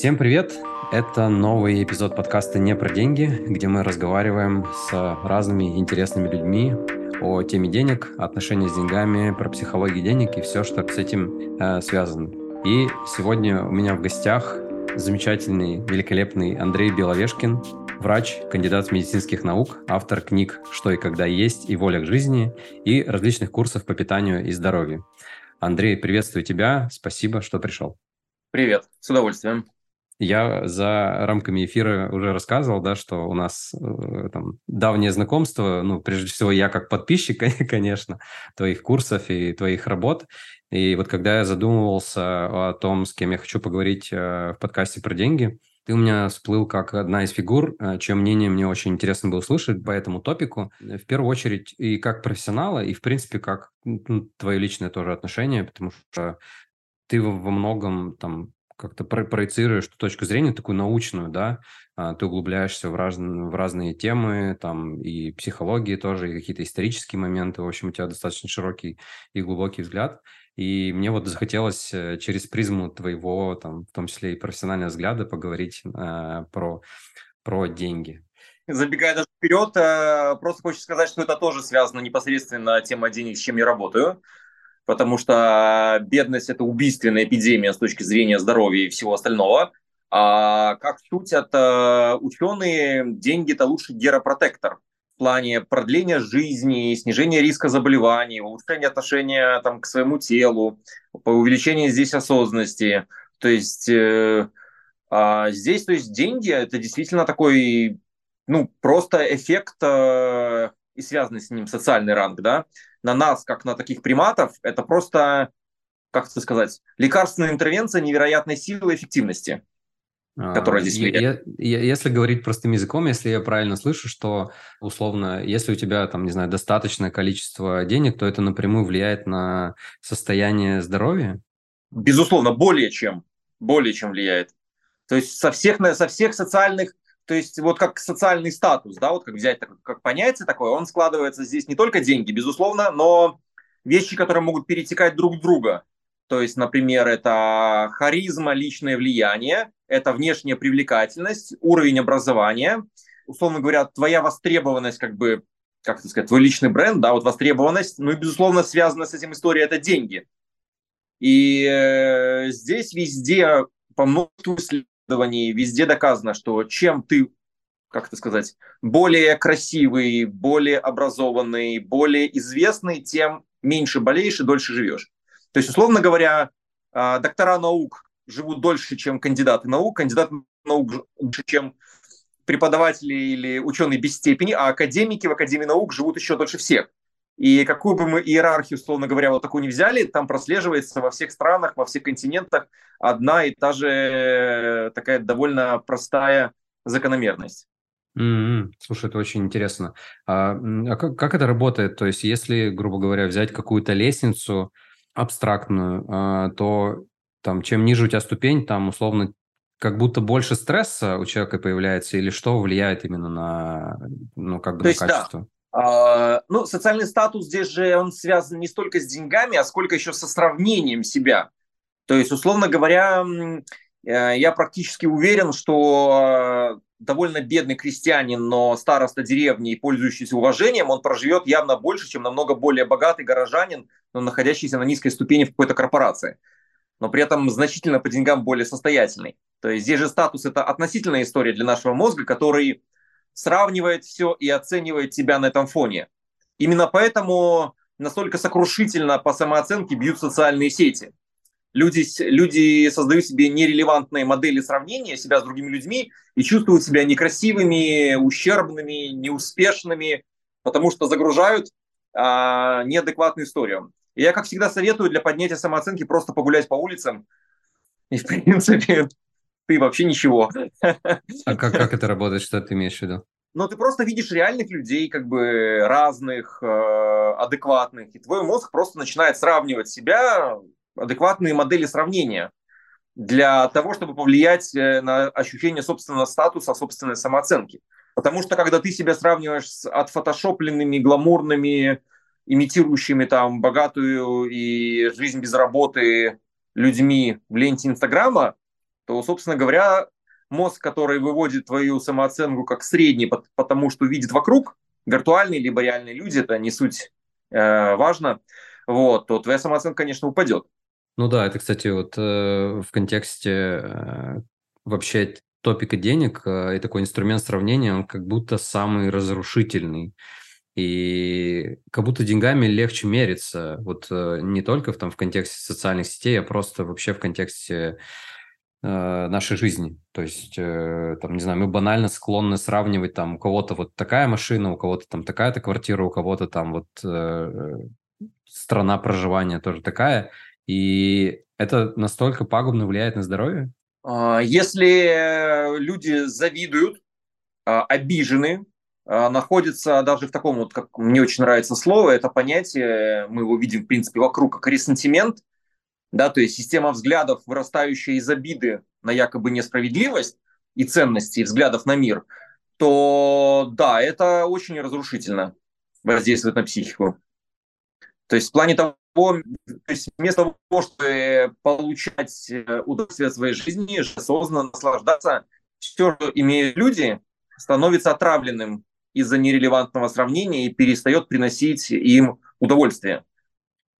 Всем привет! Это новый эпизод подкаста «Не про деньги», где мы разговариваем с разными интересными людьми о теме денег, отношении с деньгами, про психологию денег и все, что с этим э, связано. И сегодня у меня в гостях замечательный, великолепный Андрей Беловешкин, врач, кандидат медицинских наук, автор книг «Что и когда есть» и «Воля к жизни» и различных курсов по питанию и здоровью. Андрей, приветствую тебя, спасибо, что пришел. Привет, с удовольствием. Я за рамками эфира уже рассказывал, да, что у нас э, там давнее знакомство, ну, прежде всего, я как подписчик, конечно, твоих курсов и твоих работ. И вот когда я задумывался о том, с кем я хочу поговорить э, в подкасте про деньги, ты у меня всплыл как одна из фигур, э, чье мнение мне очень интересно было услышать по этому топику. В первую очередь и как профессионала, и, в принципе, как ну, твое личное тоже отношение, потому что ты во многом там как-то проецируешь эту точку зрения, такую научную, да, а, ты углубляешься в, раз, в разные темы, там и психологии тоже, и какие-то исторические моменты, в общем, у тебя достаточно широкий и глубокий взгляд, и мне вот захотелось э, через призму твоего, там, в том числе и профессионального взгляда поговорить э, про, про деньги. Забегая даже вперед, э, просто хочу сказать, что это тоже связано непосредственно тема денег, с чем я работаю потому что бедность – это убийственная эпидемия с точки зрения здоровья и всего остального. А как шутят э, ученые, деньги – это лучший геропротектор в плане продления жизни, снижения риска заболеваний, улучшения отношения там, к своему телу, по увеличению здесь осознанности. То есть э, а здесь, то есть деньги – это действительно такой, ну, просто эффект э, и связанный с ним социальный ранг, да, на нас, как на таких приматов, это просто, как это сказать, лекарственная интервенция невероятной силы и эффективности а, которая здесь влияет. Если говорить простым языком, если я правильно слышу, что условно, если у тебя там, не знаю, достаточное количество денег, то это напрямую влияет на состояние здоровья? Безусловно, более чем, более чем влияет. То есть со всех, со всех социальных то есть вот как социальный статус, да, вот как взять так, как понятие такое, он складывается здесь не только деньги, безусловно, но вещи, которые могут перетекать друг в друга. То есть, например, это харизма, личное влияние, это внешняя привлекательность, уровень образования, условно говоря, твоя востребованность, как бы, как это сказать, твой личный бренд, да, вот востребованность, ну и, безусловно, связана с этим история, это деньги. И э, здесь везде по множеству исследований везде доказано, что чем ты, как это сказать, более красивый, более образованный, более известный, тем меньше болеешь и дольше живешь. То есть, условно говоря, а, доктора наук живут дольше, чем кандидаты наук, кандидаты наук дольше, чем преподаватели или ученые без степени, а академики в Академии наук живут еще дольше всех. И какую бы мы иерархию, условно говоря, вот такую не взяли, там прослеживается во всех странах, во всех континентах одна и та же э, такая довольно простая закономерность. Mm-hmm. Слушай, это очень интересно. А, а как, как это работает? То есть, если, грубо говоря, взять какую-то лестницу абстрактную, а, то там, чем ниже у тебя ступень, там условно как будто больше стресса у человека появляется, или что влияет именно на, ну, как бы то на есть, качество? Да. А, ну, социальный статус здесь же он связан не столько с деньгами, а сколько еще со сравнением себя. То есть, условно говоря, э, я практически уверен, что э, довольно бедный крестьянин, но староста деревни и пользующийся уважением, он проживет явно больше, чем намного более богатый горожанин, но находящийся на низкой ступени в какой-то корпорации. Но при этом значительно по деньгам более состоятельный. То есть здесь же статус – это относительная история для нашего мозга, который сравнивает все и оценивает тебя на этом фоне. Именно поэтому настолько сокрушительно по самооценке бьют социальные сети. Люди, люди создают себе нерелевантные модели сравнения себя с другими людьми и чувствуют себя некрасивыми, ущербными, неуспешными, потому что загружают а, неадекватную историю. И я, как всегда, советую для поднятия самооценки просто погулять по улицам. И, в принципе, ты вообще ничего. А как, как это работает? Что ты имеешь в виду? Но ты просто видишь реальных людей, как бы разных, э, адекватных, и твой мозг просто начинает сравнивать себя, адекватные модели сравнения для того, чтобы повлиять э, на ощущение собственного статуса, собственной самооценки. Потому что когда ты себя сравниваешь с отфотошопленными, гламурными, имитирующими там богатую и жизнь без работы людьми в ленте Инстаграма, то, собственно говоря, мозг, который выводит твою самооценку как средний, потому что видит вокруг, виртуальные либо реальные люди, это не суть э, важно, вот, то твоя самооценка, конечно, упадет. Ну да, это, кстати, вот э, в контексте э, вообще топика денег э, и такой инструмент сравнения, он как будто самый разрушительный. И как будто деньгами легче мериться. Вот э, не только в, там, в контексте социальных сетей, а просто вообще в контексте нашей жизни. То есть, э, там, не знаю, мы банально склонны сравнивать там у кого-то вот такая машина, у кого-то там такая-то квартира, у кого-то там вот э, страна проживания тоже такая. И это настолько пагубно влияет на здоровье? А, если люди завидуют, а, обижены, а, находятся даже в таком, вот, как мне очень нравится слово, это понятие, мы его видим, в принципе, вокруг, как ресентимент, да, то есть система взглядов, вырастающая из обиды на якобы несправедливость и ценности, и взглядов на мир, то да, это очень разрушительно воздействует на психику. То есть в плане того, то есть вместо того, чтобы получать э, удовольствие от своей жизни, осознанно наслаждаться, все, что имеют люди, становится отравленным из-за нерелевантного сравнения и перестает приносить им удовольствие.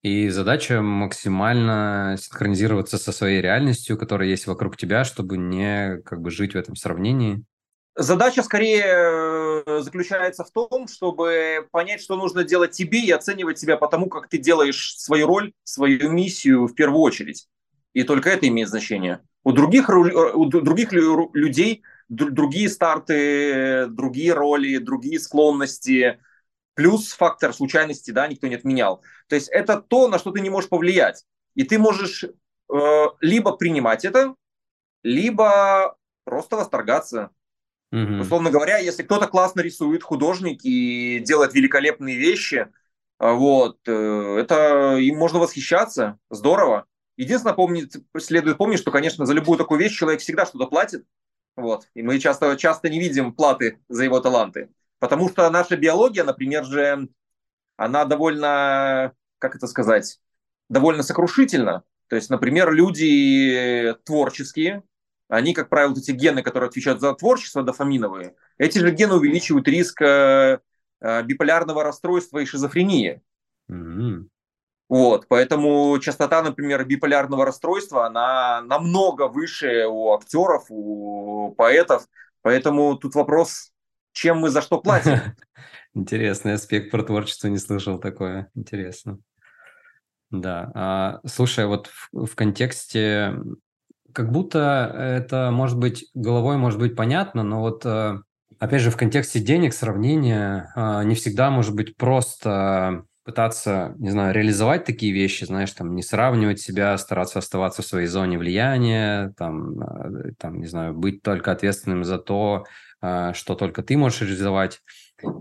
И задача максимально синхронизироваться со своей реальностью, которая есть вокруг тебя, чтобы не как бы жить в этом сравнении. Задача скорее э, заключается в том, чтобы понять, что нужно делать тебе и оценивать себя по тому, как ты делаешь свою роль, свою миссию в первую очередь. И только это имеет значение. У других, э, у других людей другие старты, другие роли, другие склонности, плюс фактор случайности, да, никто не отменял. То есть это то, на что ты не можешь повлиять. И ты можешь э, либо принимать это, либо просто восторгаться. Угу. Условно говоря, если кто-то классно рисует, художник и делает великолепные вещи, а, вот, э, это им можно восхищаться, здорово. Единственное, помнить, следует помнить, что, конечно, за любую такую вещь человек всегда что-то платит, вот, и мы часто, часто не видим платы за его таланты, потому что наша биология, например, же, она довольно, как это сказать, довольно сокрушительна. То есть, например, люди творческие, они, как правило, эти гены, которые отвечают за творчество, дофаминовые, эти же гены увеличивают риск э, э, биполярного расстройства и шизофрении. Mm-hmm. Вот, поэтому частота, например, биполярного расстройства, она намного выше у актеров, у поэтов. Поэтому тут вопрос, чем мы за что платим. Интересный аспект про творчество не слышал такое. Интересно. Да. А, слушай, вот в, контексте как будто это может быть головой может быть понятно, но вот э, опять же в контексте денег сравнения э, не всегда может быть просто пытаться, не знаю, реализовать такие вещи, знаешь, там не сравнивать себя, стараться оставаться в своей зоне влияния, там, э, там не знаю, быть только ответственным за то, что только ты можешь реализовать.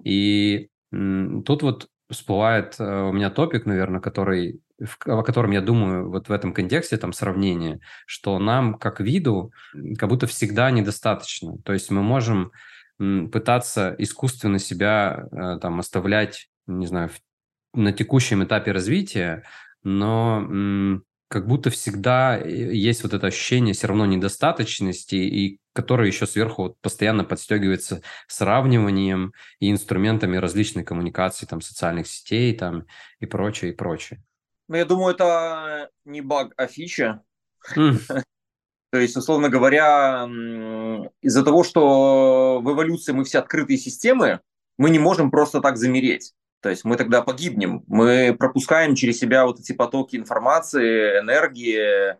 И тут вот всплывает у меня топик, наверное, который о котором я думаю вот в этом контексте, там, сравнения, что нам, как виду, как будто всегда недостаточно. То есть мы можем пытаться искусственно себя э, там оставлять, не знаю, на текущем этапе развития, но как будто всегда э, есть вот это ощущение все равно недостаточности, и которое еще сверху вот постоянно подстегивается сравниванием и инструментами различной коммуникации, там, социальных сетей там, и прочее, и прочее. Ну, я думаю, это не баг, а фича. Mm. То есть, условно говоря, из-за того, что в эволюции мы все открытые системы, мы не можем просто так замереть. То есть мы тогда погибнем. Мы пропускаем через себя вот эти потоки информации, энергии,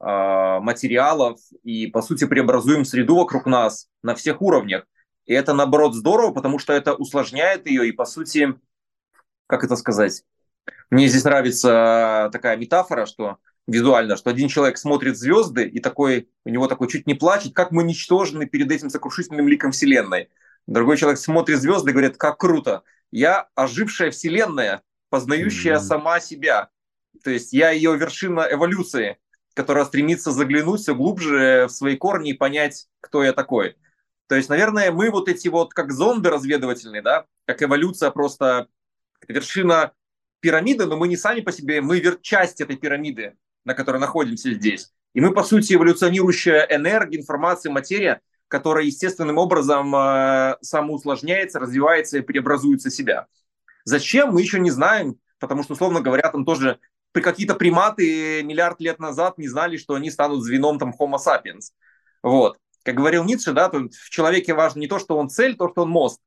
а, материалов и, по сути, преобразуем среду вокруг нас на всех уровнях. И это, наоборот, здорово, потому что это усложняет ее и, по сути, как это сказать, мне здесь нравится такая метафора, что визуально, что один человек смотрит звезды и такой, у него такой чуть не плачет, как мы ничтожны перед этим сокрушительным ликом Вселенной. Другой человек смотрит звезды и говорит, как круто, я ожившая Вселенная, познающая mm-hmm. сама себя. То есть я ее вершина эволюции, которая стремится заглянуть все глубже в свои корни и понять, кто я такой. То есть, наверное, мы вот эти вот как зонды разведывательные, да, как эволюция просто вершина пирамида, но мы не сами по себе, мы часть этой пирамиды, на которой находимся здесь. И мы, по сути, эволюционирующая энергия, информация, материя, которая естественным образом э, самоусложняется, развивается и преобразуется себя. Зачем, мы еще не знаем, потому что, условно говоря, там тоже при какие-то приматы миллиард лет назад не знали, что они станут звеном там Homo sapiens. Вот. Как говорил Ницше, да, то в человеке важно не то, что он цель, то, что он мост.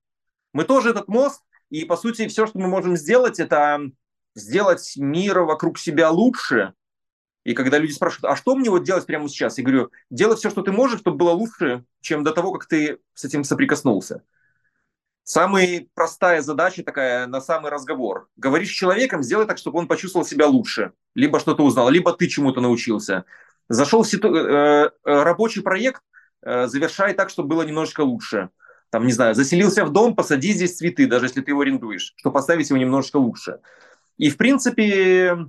Мы тоже этот мост, и, по сути, все, что мы можем сделать, это сделать мир вокруг себя лучше. И когда люди спрашивают, а что мне вот делать прямо сейчас? Я говорю, делать все, что ты можешь, чтобы было лучше, чем до того, как ты с этим соприкоснулся. Самая простая задача такая на самый разговор. Говоришь с человеком, сделай так, чтобы он почувствовал себя лучше. Либо что-то узнал, либо ты чему-то научился. Зашел в ситу... э, э, рабочий проект, э, завершай так, чтобы было немножечко лучше. Там, не знаю, заселился в дом, посади здесь цветы, даже если ты его арендуешь, чтобы поставить его немножечко лучше. И, в принципе,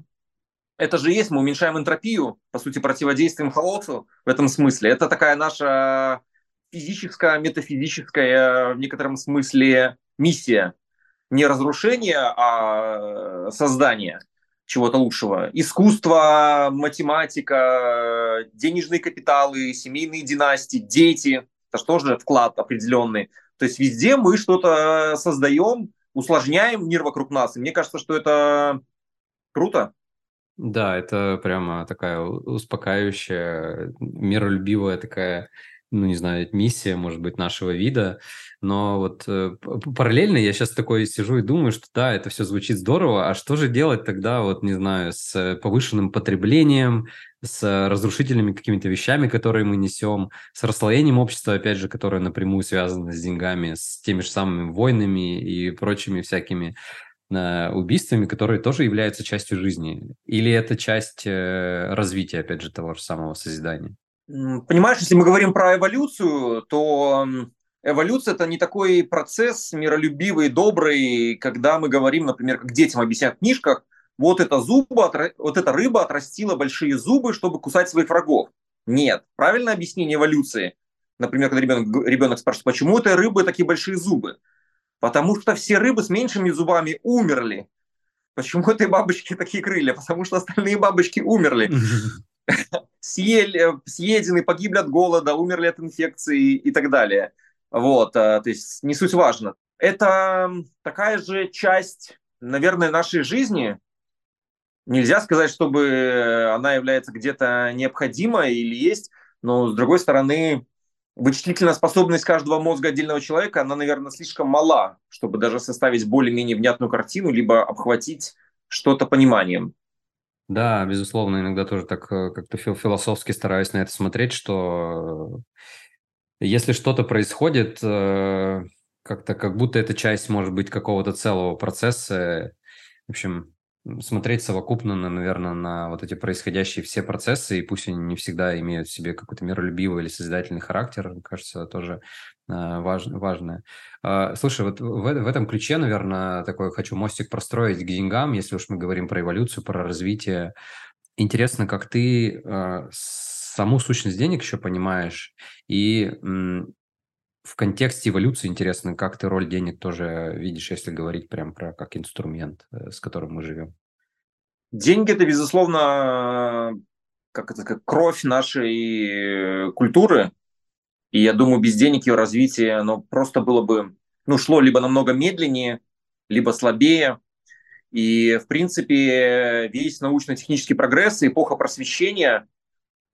это же есть, мы уменьшаем энтропию, по сути, противодействуем хаосу в этом смысле. Это такая наша физическая, метафизическая в некотором смысле миссия. Не разрушение, а создание чего-то лучшего. Искусство, математика, денежные капиталы, семейные династии, дети. Это же вклад определенный. То есть везде мы что-то создаем, усложняем мир вокруг нас. И мне кажется, что это круто. Да, это прямо такая успокаивающая, миролюбивая такая ну, не знаю, миссия, может быть, нашего вида. Но вот э, параллельно я сейчас такой сижу и думаю, что да, это все звучит здорово, а что же делать тогда, вот, не знаю, с повышенным потреблением, с разрушительными какими-то вещами, которые мы несем, с расслоением общества, опять же, которое напрямую связано с деньгами, с теми же самыми войнами и прочими всякими убийствами, которые тоже являются частью жизни? Или это часть э, развития, опять же, того же самого созидания? Понимаешь, если мы говорим про эволюцию, то эволюция – это не такой процесс миролюбивый, добрый, когда мы говорим, например, как детям объясняют в книжках, вот эта, зуба, вот эта рыба отрастила большие зубы, чтобы кусать своих врагов. Нет. Правильное объяснение эволюции, например, когда ребенок, ребенок спрашивает, почему у этой рыбы такие большие зубы? Потому что все рыбы с меньшими зубами умерли. Почему этой бабочки такие крылья? Потому что остальные бабочки умерли. съели, э, съедены, погибли от голода, умерли от инфекции и так далее. Вот, э, то есть не суть важно. Это такая же часть, наверное, нашей жизни. Нельзя сказать, чтобы она является где-то необходимой или есть, но с другой стороны, вычислительная способность каждого мозга отдельного человека, она, наверное, слишком мала, чтобы даже составить более-менее внятную картину, либо обхватить что-то пониманием. Да, безусловно, иногда тоже так э, как-то философски стараюсь на это смотреть, что если что-то происходит, э, как-то как будто это часть, может быть, какого-то целого процесса. В общем, смотреть совокупно, наверное, на вот эти происходящие все процессы, и пусть они не всегда имеют в себе какой-то миролюбивый или созидательный характер, кажется, тоже э, важ, важное. Э, слушай, вот в, в этом ключе, наверное, такой хочу мостик простроить к деньгам, если уж мы говорим про эволюцию, про развитие. Интересно, как ты э, саму сущность денег еще понимаешь, и в контексте эволюции интересно, как ты роль денег тоже видишь, если говорить прям про как инструмент, э, с которым мы живем. Деньги это, безусловно, как это, как кровь нашей культуры. И я думаю, без денег ее развитие, оно просто было бы, ну, шло либо намного медленнее, либо слабее. И, в принципе, весь научно-технический прогресс эпоха просвещения,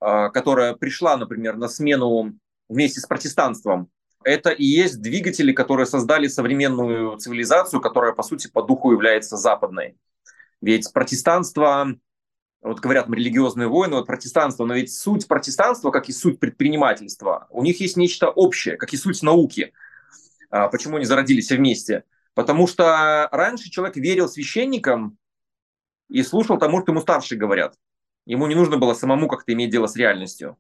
а, которая пришла, например, на смену вместе с протестанством, это и есть двигатели, которые создали современную цивилизацию, которая, по сути, по духу является западной. Ведь протестанство, вот говорят, религиозные войны, вот протестанство, но ведь суть протестанства, как и суть предпринимательства, у них есть нечто общее, как и суть науки. А почему они зародились вместе? Потому что раньше человек верил священникам и слушал тому, что ему старшие говорят. Ему не нужно было самому как-то иметь дело с реальностью.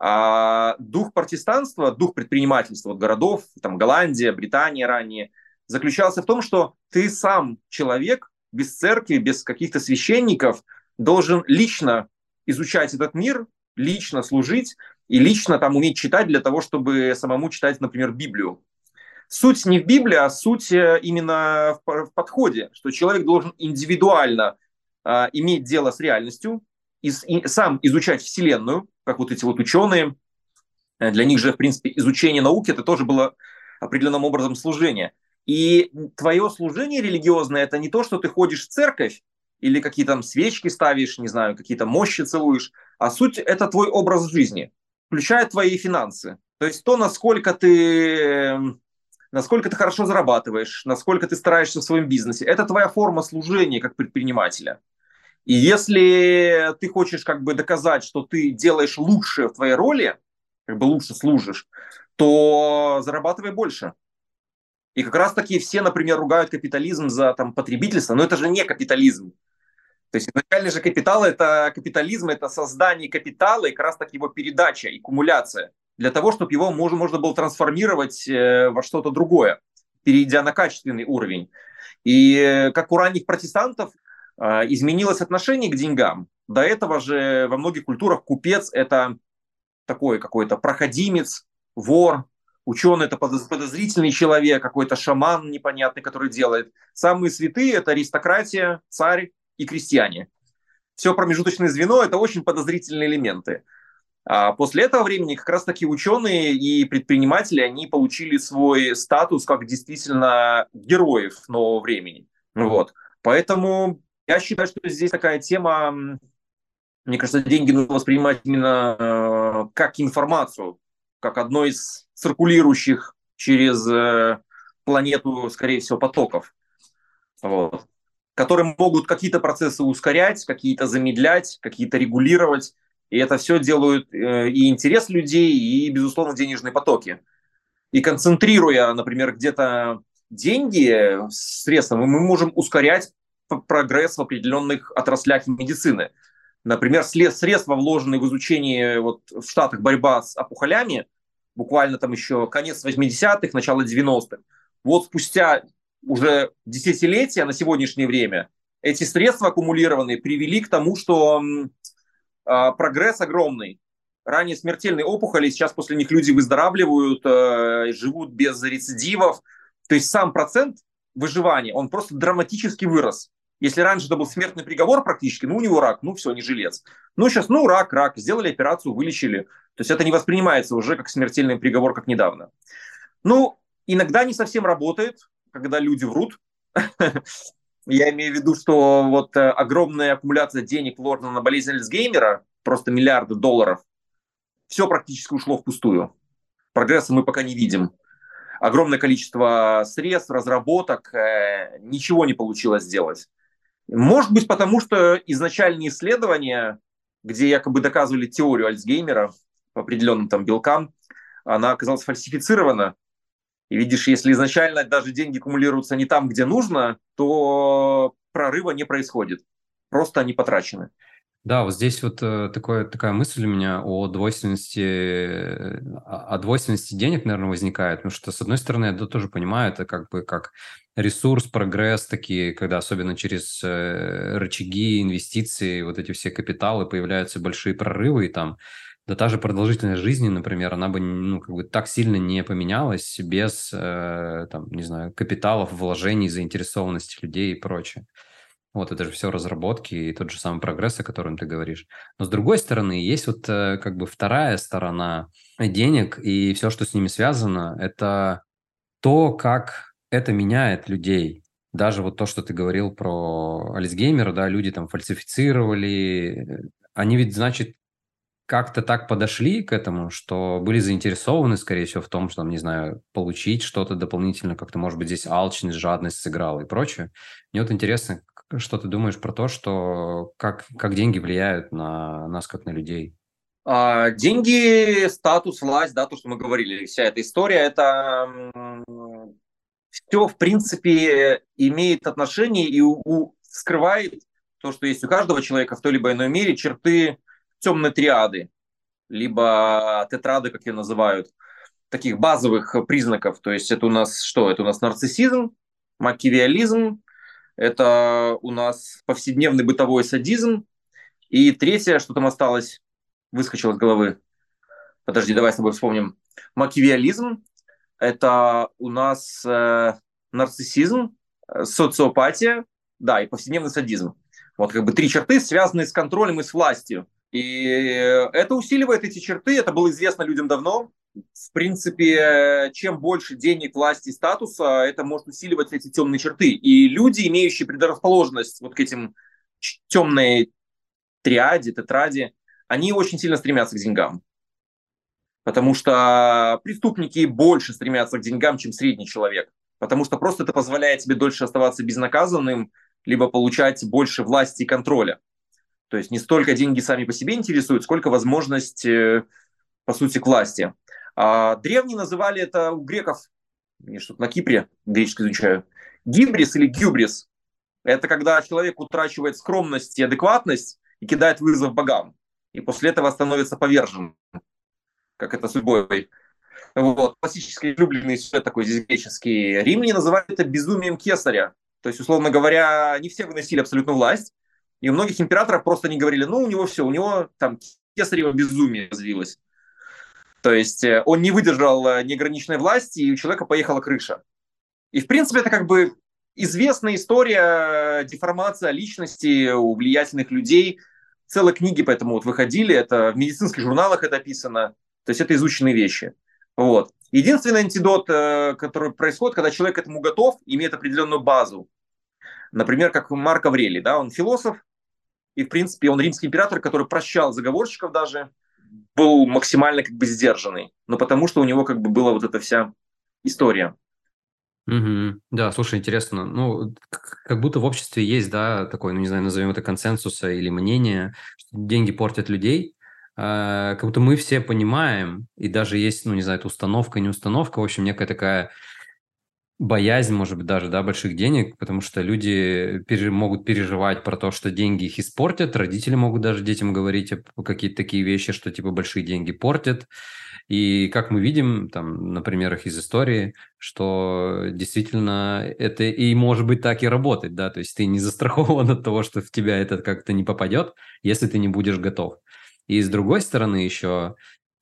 А дух протестанства, дух предпринимательства вот городов, там Голландия, Британия ранее, заключался в том, что ты сам человек без церкви, без каких-то священников должен лично изучать этот мир, лично служить и лично там уметь читать для того, чтобы самому читать, например, Библию. Суть не в Библии, а суть э, именно в, подходе, что человек должен индивидуально э, иметь дело с реальностью, и, и сам изучать Вселенную, как вот эти вот ученые. Э, для них же, в принципе, изучение науки это тоже было определенным образом служение. И твое служение религиозное – это не то, что ты ходишь в церковь или какие-то там свечки ставишь, не знаю, какие-то мощи целуешь, а суть – это твой образ жизни, включая твои финансы. То есть то, насколько ты, эм, насколько ты хорошо зарабатываешь, насколько ты стараешься в своем бизнесе, это твоя форма служения как предпринимателя. И если ты хочешь как бы доказать, что ты делаешь лучше в твоей роли, как бы лучше служишь, то зарабатывай больше. И как раз таки все, например, ругают капитализм за там, потребительство, но это же не капитализм. То есть изначально же капитал – это капитализм, это создание капитала и как раз таки его передача и кумуляция для того, чтобы его можно, можно было трансформировать э, во что-то другое, перейдя на качественный уровень. И э, как у ранних протестантов изменилось отношение к деньгам. До этого же во многих культурах купец – это такой какой-то проходимец, вор, ученый – это подозрительный человек, какой-то шаман непонятный, который делает. Самые святые – это аристократия, царь и крестьяне. Все промежуточное звено – это очень подозрительные элементы. А после этого времени как раз-таки ученые и предприниматели, они получили свой статус как действительно героев нового времени. Вот. Поэтому я считаю, что здесь такая тема, мне кажется, деньги нужно воспринимать именно э, как информацию, как одно из циркулирующих через э, планету, скорее всего, потоков, вот, которые могут какие-то процессы ускорять, какие-то замедлять, какие-то регулировать. И это все делают э, и интерес людей, и, безусловно, денежные потоки. И концентрируя, например, где-то деньги, средства, мы можем ускорять прогресс в определенных отраслях медицины. Например, средства, вложенные в изучение вот, в Штатах борьба с опухолями, буквально там еще конец 80-х, начало 90-х, вот спустя уже десятилетия на сегодняшнее время эти средства аккумулированные привели к тому, что э, прогресс огромный. Ранее смертельные опухоли, сейчас после них люди выздоравливают, э, живут без рецидивов. То есть сам процент выживания, он просто драматически вырос. Если раньше это был смертный приговор практически, ну, у него рак, ну, все, не жилец. Ну, сейчас, ну, рак, рак, сделали операцию, вылечили. То есть это не воспринимается уже как смертельный приговор, как недавно. Ну, иногда не совсем работает, когда люди врут. Я имею в виду, что вот э, огромная аккумуляция денег вложена на болезнь Альцгеймера, просто миллиарды долларов, все практически ушло впустую. Прогресса мы пока не видим. Огромное количество средств, разработок, э, ничего не получилось сделать. Может быть, потому что изначальные исследования, где якобы доказывали теорию Альцгеймера по определенным там белкам, она оказалась фальсифицирована. И видишь, если изначально даже деньги кумулируются не там, где нужно, то прорыва не происходит. Просто они потрачены. Да, вот здесь вот э, такое, такая мысль у меня о двойственности, э, о двойственности денег, наверное, возникает, потому что, с одной стороны, я тоже понимаю, это как бы как ресурс, прогресс такие, когда особенно через э, рычаги, инвестиции, вот эти все капиталы появляются большие прорывы, и там да та же продолжительность жизни, например, она бы ну, как бы так сильно не поменялась без, э, там, не знаю, капиталов, вложений, заинтересованности людей и прочее. Вот это же все разработки и тот же самый прогресс, о котором ты говоришь. Но с другой стороны, есть вот э, как бы вторая сторона денег и все, что с ними связано, это то, как это меняет людей. Даже вот то, что ты говорил про Альцгеймера, да, люди там фальсифицировали, они ведь, значит, как-то так подошли к этому, что были заинтересованы, скорее всего, в том, что, не знаю, получить что-то дополнительно, как-то, может быть, здесь алчность, жадность сыграла и прочее. Мне вот интересно, что ты думаешь про то, что как, как деньги влияют на нас, как на людей? А, деньги, статус, власть, да, то, что мы говорили, вся эта история, это все, в принципе, имеет отношение и у, скрывает то, что есть у каждого человека в той либо иной мере черты темной триады, либо тетрады, как ее называют, таких базовых признаков. То есть это у нас что? Это у нас нарциссизм, макиавиализм, это у нас повседневный бытовой садизм. И третье, что там осталось, выскочило из головы. Подожди, давай с тобой вспомним. Макиавиализм – это у нас э, нарциссизм, э, социопатия, да, и повседневный садизм. Вот как бы три черты, связанные с контролем и с властью. И это усиливает эти черты, это было известно людям давно. В принципе, чем больше денег, власти, статуса, это может усиливать эти темные черты. И люди, имеющие предрасположенность вот к этим темной триаде, тетраде, они очень сильно стремятся к деньгам. Потому что преступники больше стремятся к деньгам, чем средний человек. Потому что просто это позволяет тебе дольше оставаться безнаказанным, либо получать больше власти и контроля. То есть не столько деньги сами по себе интересуют, сколько возможность, э, по сути, к власти. А древние называли это у греков, я что-то на Кипре греческий изучаю, гибрис или гюбрис. Это когда человек утрачивает скромность и адекватность и кидает вызов богам. И после этого становится повержен, как это судьбой. Вот. Классический влюбленный сюжет такой здесь греческий. Римляне называли это безумием кесаря. То есть, условно говоря, не все выносили абсолютно власть, и у многих императоров просто не говорили, ну, у него все, у него там кесарево безумие развилось. То есть э, он не выдержал э, неограниченной власти, и у человека поехала крыша. И, в принципе, это как бы известная история деформация личности у влиятельных людей. Целые книги поэтому вот выходили, это в медицинских журналах это описано. То есть это изученные вещи. Вот. Единственный антидот, э, который происходит, когда человек к этому готов, имеет определенную базу. Например, как Марк Аврелий, да, он философ, и, в принципе, он римский император, который прощал заговорщиков даже, был максимально как бы сдержанный. Но потому что у него как бы была вот эта вся история. Угу. Да, слушай, интересно. Ну, как будто в обществе есть, да, такой, ну, не знаю, назовем это консенсуса или мнение, что деньги портят людей. А, как будто мы все понимаем, и даже есть, ну, не знаю, это установка, не установка, в общем, некая такая боязнь, может быть, даже, да, больших денег, потому что люди пере, могут переживать про то, что деньги их испортят, родители могут даже детям говорить какие-то такие вещи, что типа большие деньги портят. И как мы видим, там, на примерах из истории, что действительно это и может быть так и работать, да, то есть ты не застрахован от того, что в тебя это как-то не попадет, если ты не будешь готов. И с другой стороны еще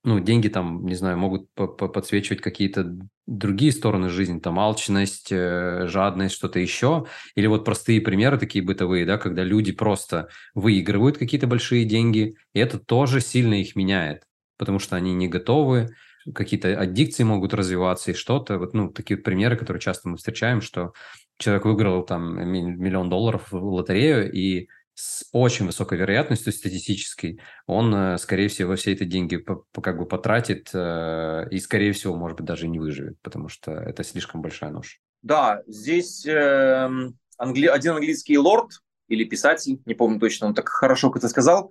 ну, деньги там, не знаю, могут подсвечивать какие-то другие стороны жизни, там, алчность, э, жадность, что-то еще. Или вот простые примеры такие бытовые, да, когда люди просто выигрывают какие-то большие деньги, и это тоже сильно их меняет, потому что они не готовы, какие-то аддикции могут развиваться и что-то. Вот, ну, такие примеры, которые часто мы встречаем, что человек выиграл там миллион долларов в лотерею, и с очень высокой вероятностью статистической, он, э, скорее всего, все эти деньги как бы потратит э, и, скорее всего, может быть, даже не выживет, потому что это слишком большая нож. Да, здесь э, англи... один английский лорд или писатель, не помню точно, он так хорошо как это сказал,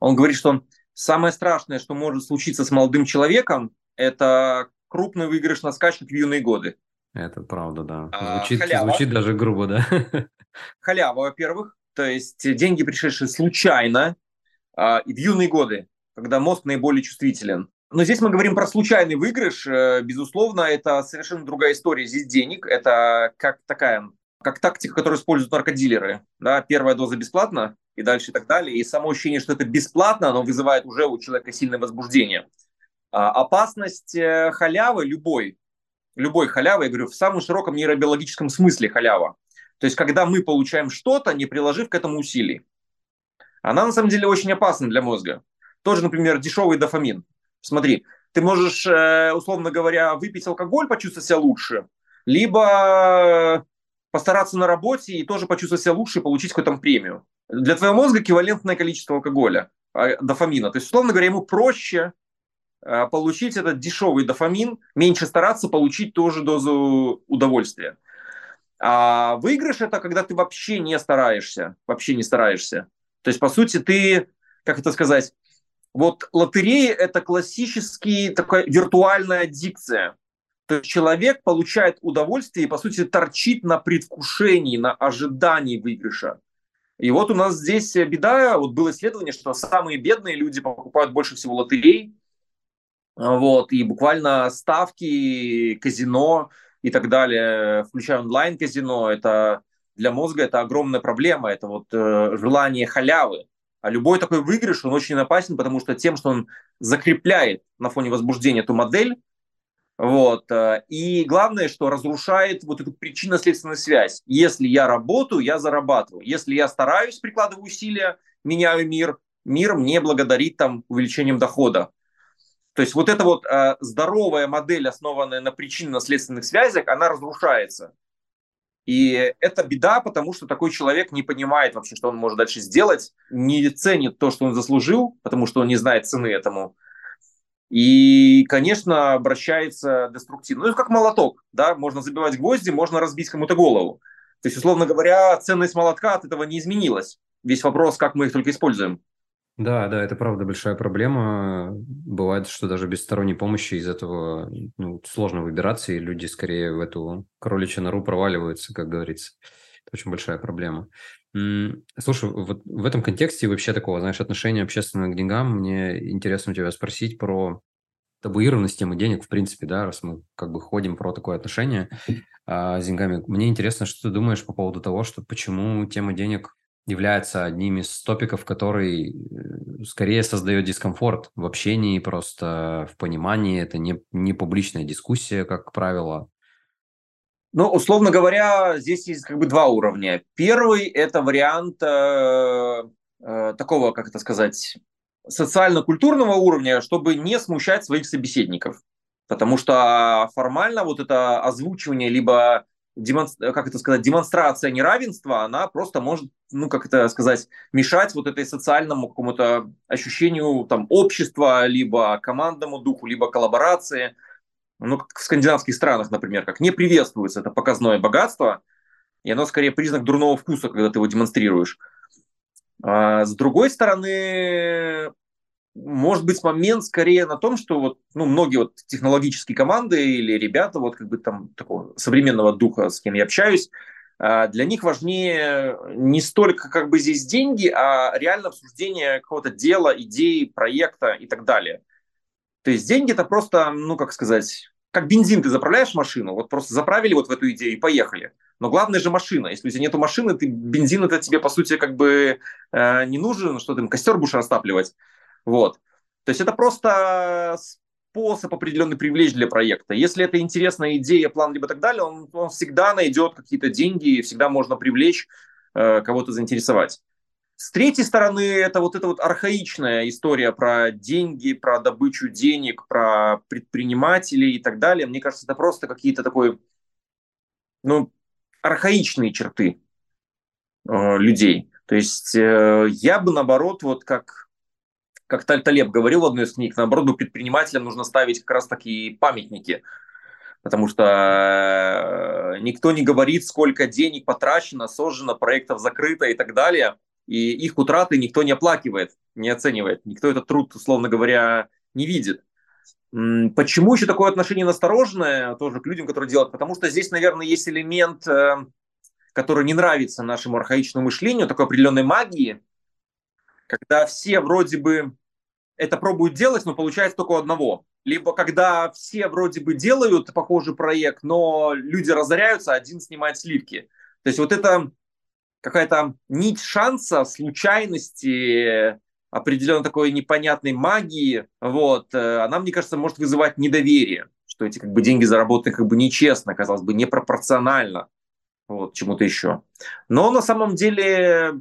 он говорит, что самое страшное, что может случиться с молодым человеком, это крупный выигрыш на скачках в юные годы. Это правда, да. А, звучит, а, звучит даже грубо, да. Халява, во-первых то есть деньги, пришедшие случайно а, в юные годы, когда мозг наиболее чувствителен. Но здесь мы говорим про случайный выигрыш. Э, безусловно, это совершенно другая история. Здесь денег. Это как такая, как тактика, которую используют наркодилеры. Да, первая доза бесплатна и дальше и так далее. И само ощущение, что это бесплатно, оно вызывает уже у человека сильное возбуждение. А, опасность э, халявы любой, любой халявы, я говорю, в самом широком нейробиологическом смысле халява. То есть, когда мы получаем что-то, не приложив к этому усилий. Она на самом деле очень опасна для мозга. Тоже, например, дешевый дофамин. Смотри, ты можешь, э, условно говоря, выпить алкоголь, почувствовать себя лучше, либо постараться на работе и тоже почувствовать себя лучше и получить какую-то премию. Для твоего мозга эквивалентное количество алкоголя, а, дофамина. То есть, условно говоря, ему проще э, получить этот дешевый дофамин, меньше стараться получить тоже дозу удовольствия. А выигрыш это когда ты вообще не стараешься, вообще не стараешься. То есть, по сути, ты, как это сказать, вот лотерея это классический такая виртуальная дикция. То есть человек получает удовольствие и, по сути, торчит на предвкушении, на ожидании выигрыша. И вот у нас здесь беда, вот было исследование, что самые бедные люди покупают больше всего лотерей, вот, и буквально ставки, казино, и так далее, включая онлайн-казино, это для мозга это огромная проблема, это вот э, желание халявы. А любой такой выигрыш, он очень опасен, потому что тем, что он закрепляет на фоне возбуждения эту модель, вот, э, и главное, что разрушает вот эту причинно-следственную связь. Если я работаю, я зарабатываю. Если я стараюсь, прикладываю усилия, меняю мир, мир не благодарит там увеличением дохода. То есть вот эта вот э, здоровая модель, основанная на причинно-наследственных связях, она разрушается. И это беда, потому что такой человек не понимает вообще, что он может дальше сделать, не ценит то, что он заслужил, потому что он не знает цены этому. И, конечно, обращается деструктивно. Ну, как молоток, да, можно забивать гвозди, можно разбить кому-то голову. То есть, условно говоря, ценность молотка от этого не изменилась. Весь вопрос, как мы их только используем. Да, да, это правда большая проблема. Бывает, что даже без сторонней помощи из этого ну, сложно выбираться, и люди скорее в эту кроличью нору проваливаются, как говорится. Это очень большая проблема. Слушай, вот в этом контексте вообще такого, знаешь, отношения общественного к деньгам, мне интересно у тебя спросить про табуированность темы денег, в принципе, да, раз мы как бы ходим про такое отношение а, с деньгами. Мне интересно, что ты думаешь по поводу того, что почему тема денег является одним из топиков, который э, скорее создает дискомфорт в общении, просто в понимании. Это не, не публичная дискуссия, как правило. Ну, условно говоря, здесь есть как бы два уровня. Первый – это вариант э, э, такого, как это сказать, социально-культурного уровня, чтобы не смущать своих собеседников. Потому что формально вот это озвучивание либо демонстр... как это сказать, демонстрация неравенства, она просто может, ну, как это сказать, мешать вот этой социальному какому-то ощущению там общества, либо командному духу, либо коллаборации. Ну, как в скандинавских странах, например, как не приветствуется это показное богатство, и оно скорее признак дурного вкуса, когда ты его демонстрируешь. А с другой стороны, может быть момент скорее на том, что вот, ну, многие вот технологические команды или ребята вот как бы там такого современного духа, с кем я общаюсь, а, для них важнее не столько как бы здесь деньги, а реально обсуждение какого-то дела, идеи, проекта и так далее. То есть деньги это просто, ну как сказать, как бензин ты заправляешь машину, вот просто заправили вот в эту идею и поехали. Но главное же машина. Если у тебя нету машины, ты бензин это тебе по сути как бы э, не нужен, что ты костер будешь растапливать. Вот. То есть это просто способ определенный привлечь для проекта. Если это интересная идея, план, либо так далее, он, он всегда найдет какие-то деньги, и всегда можно привлечь, э, кого-то заинтересовать. С третьей стороны, это вот эта вот архаичная история про деньги, про добычу денег, про предпринимателей и так далее. Мне кажется, это просто какие-то такой, ну, архаичные черты э, людей. То есть э, я бы, наоборот, вот как как Таль Талеб говорил в одной из книг, наоборот, предпринимателям нужно ставить как раз такие памятники, потому что э, никто не говорит, сколько денег потрачено, сожжено, проектов закрыто и так далее, и их утраты никто не оплакивает, не оценивает, никто этот труд, условно говоря, не видит. Почему еще такое отношение настороженное тоже к людям, которые делают? Потому что здесь, наверное, есть элемент, э, который не нравится нашему архаичному мышлению, такой определенной магии, когда все вроде бы это пробуют делать, но получается только одного. Либо когда все вроде бы делают похожий проект, но люди разоряются, один снимает сливки. То есть вот это какая-то нить шанса, случайности, определенно такой непонятной магии, вот, э, она, мне кажется, может вызывать недоверие, что эти как бы деньги заработаны как бы нечестно, казалось бы, непропорционально, вот, чему-то еще. Но на самом деле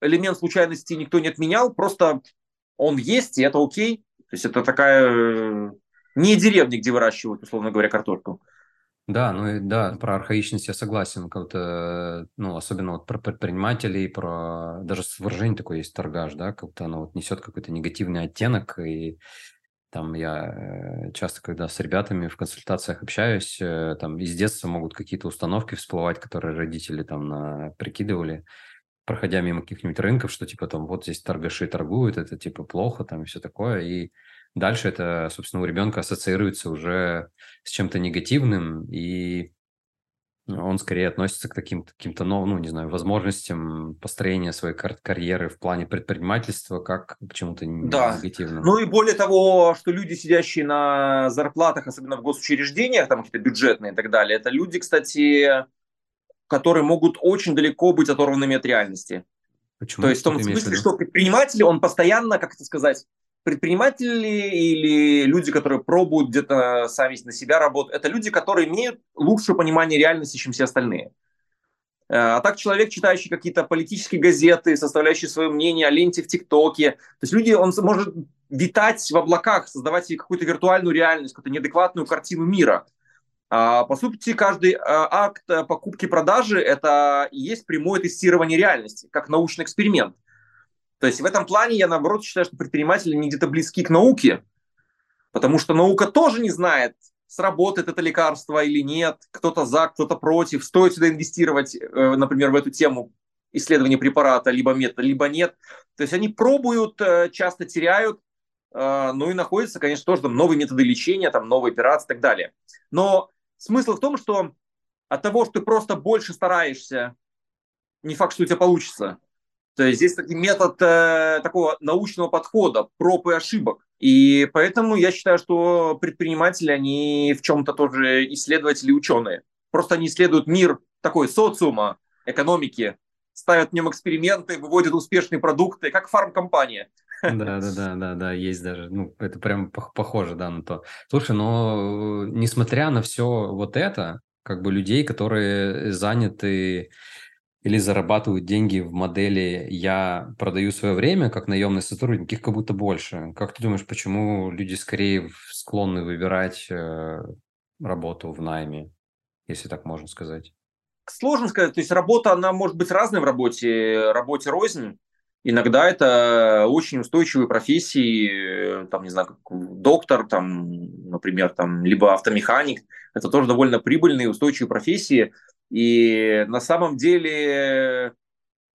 элемент случайности никто не отменял, просто он есть, и это окей. То есть это такая э, не деревня, где выращивают, условно говоря, картошку. Да, ну и да, про архаичность я согласен. Как-то, ну, особенно вот про предпринимателей, про даже выражение такое есть торгаш, да, как-то оно вот несет какой-то негативный оттенок. И там я э, часто, когда с ребятами в консультациях общаюсь, э, там из детства могут какие-то установки всплывать, которые родители там на, прикидывали проходя мимо каких-нибудь рынков, что типа там вот здесь торгаши торгуют, это типа плохо там и все такое. И дальше это, собственно, у ребенка ассоциируется уже с чем-то негативным, и он скорее относится к таким каким-то новым, ну, не знаю, возможностям построения своей кар- карьеры в плане предпринимательства как к чему-то да. негативному. Ну и более того, что люди, сидящие на зарплатах, особенно в госучреждениях, там какие-то бюджетные и так далее, это люди, кстати, которые могут очень далеко быть оторванными от реальности. Почему? То есть в том смысле, что предприниматели, он постоянно, как это сказать, предприниматели или люди, которые пробуют где-то сами на себя работать, это люди, которые имеют лучшее понимание реальности, чем все остальные. А так человек, читающий какие-то политические газеты, составляющий свое мнение о ленте в ТикТоке, то есть люди, он может витать в облаках, создавать себе какую-то виртуальную реальность, какую-то неадекватную картину мира. А, по сути, каждый а, акт э, покупки-продажи – это и есть прямое тестирование реальности, как научный эксперимент. То есть в этом плане я, наоборот, считаю, что предприниматели не где-то близки к науке, потому что наука тоже не знает, сработает это лекарство или нет, кто-то за, кто-то против, стоит сюда инвестировать, э, например, в эту тему исследования препарата, либо метода, либо нет. То есть они пробуют, э, часто теряют, ну и находятся, конечно, тоже там новые методы лечения, там новые операции и так далее. Но смысл в том, что от того, что ты просто больше стараешься, не факт, что у тебя получится. То есть здесь такой метод э, такого научного подхода, проб и ошибок. И поэтому я считаю, что предприниматели, они в чем-то тоже исследователи, ученые. Просто они исследуют мир такой социума, экономики, ставят в нем эксперименты, выводят успешные продукты, как фармкомпания. Да, да, да, да, да, есть даже, ну, это прям похоже, да, на то. Слушай, но несмотря на все вот это, как бы людей, которые заняты или зарабатывают деньги в модели «я продаю свое время как наемный сотрудник», их как будто больше. Как ты думаешь, почему люди скорее склонны выбирать э, работу в найме, если так можно сказать? Сложно сказать. То есть работа, она может быть разной в работе, работе рознь. Иногда это очень устойчивые профессии, там, не знаю, как доктор, там, например, там, либо автомеханик. Это тоже довольно прибыльные, устойчивые профессии. И на самом деле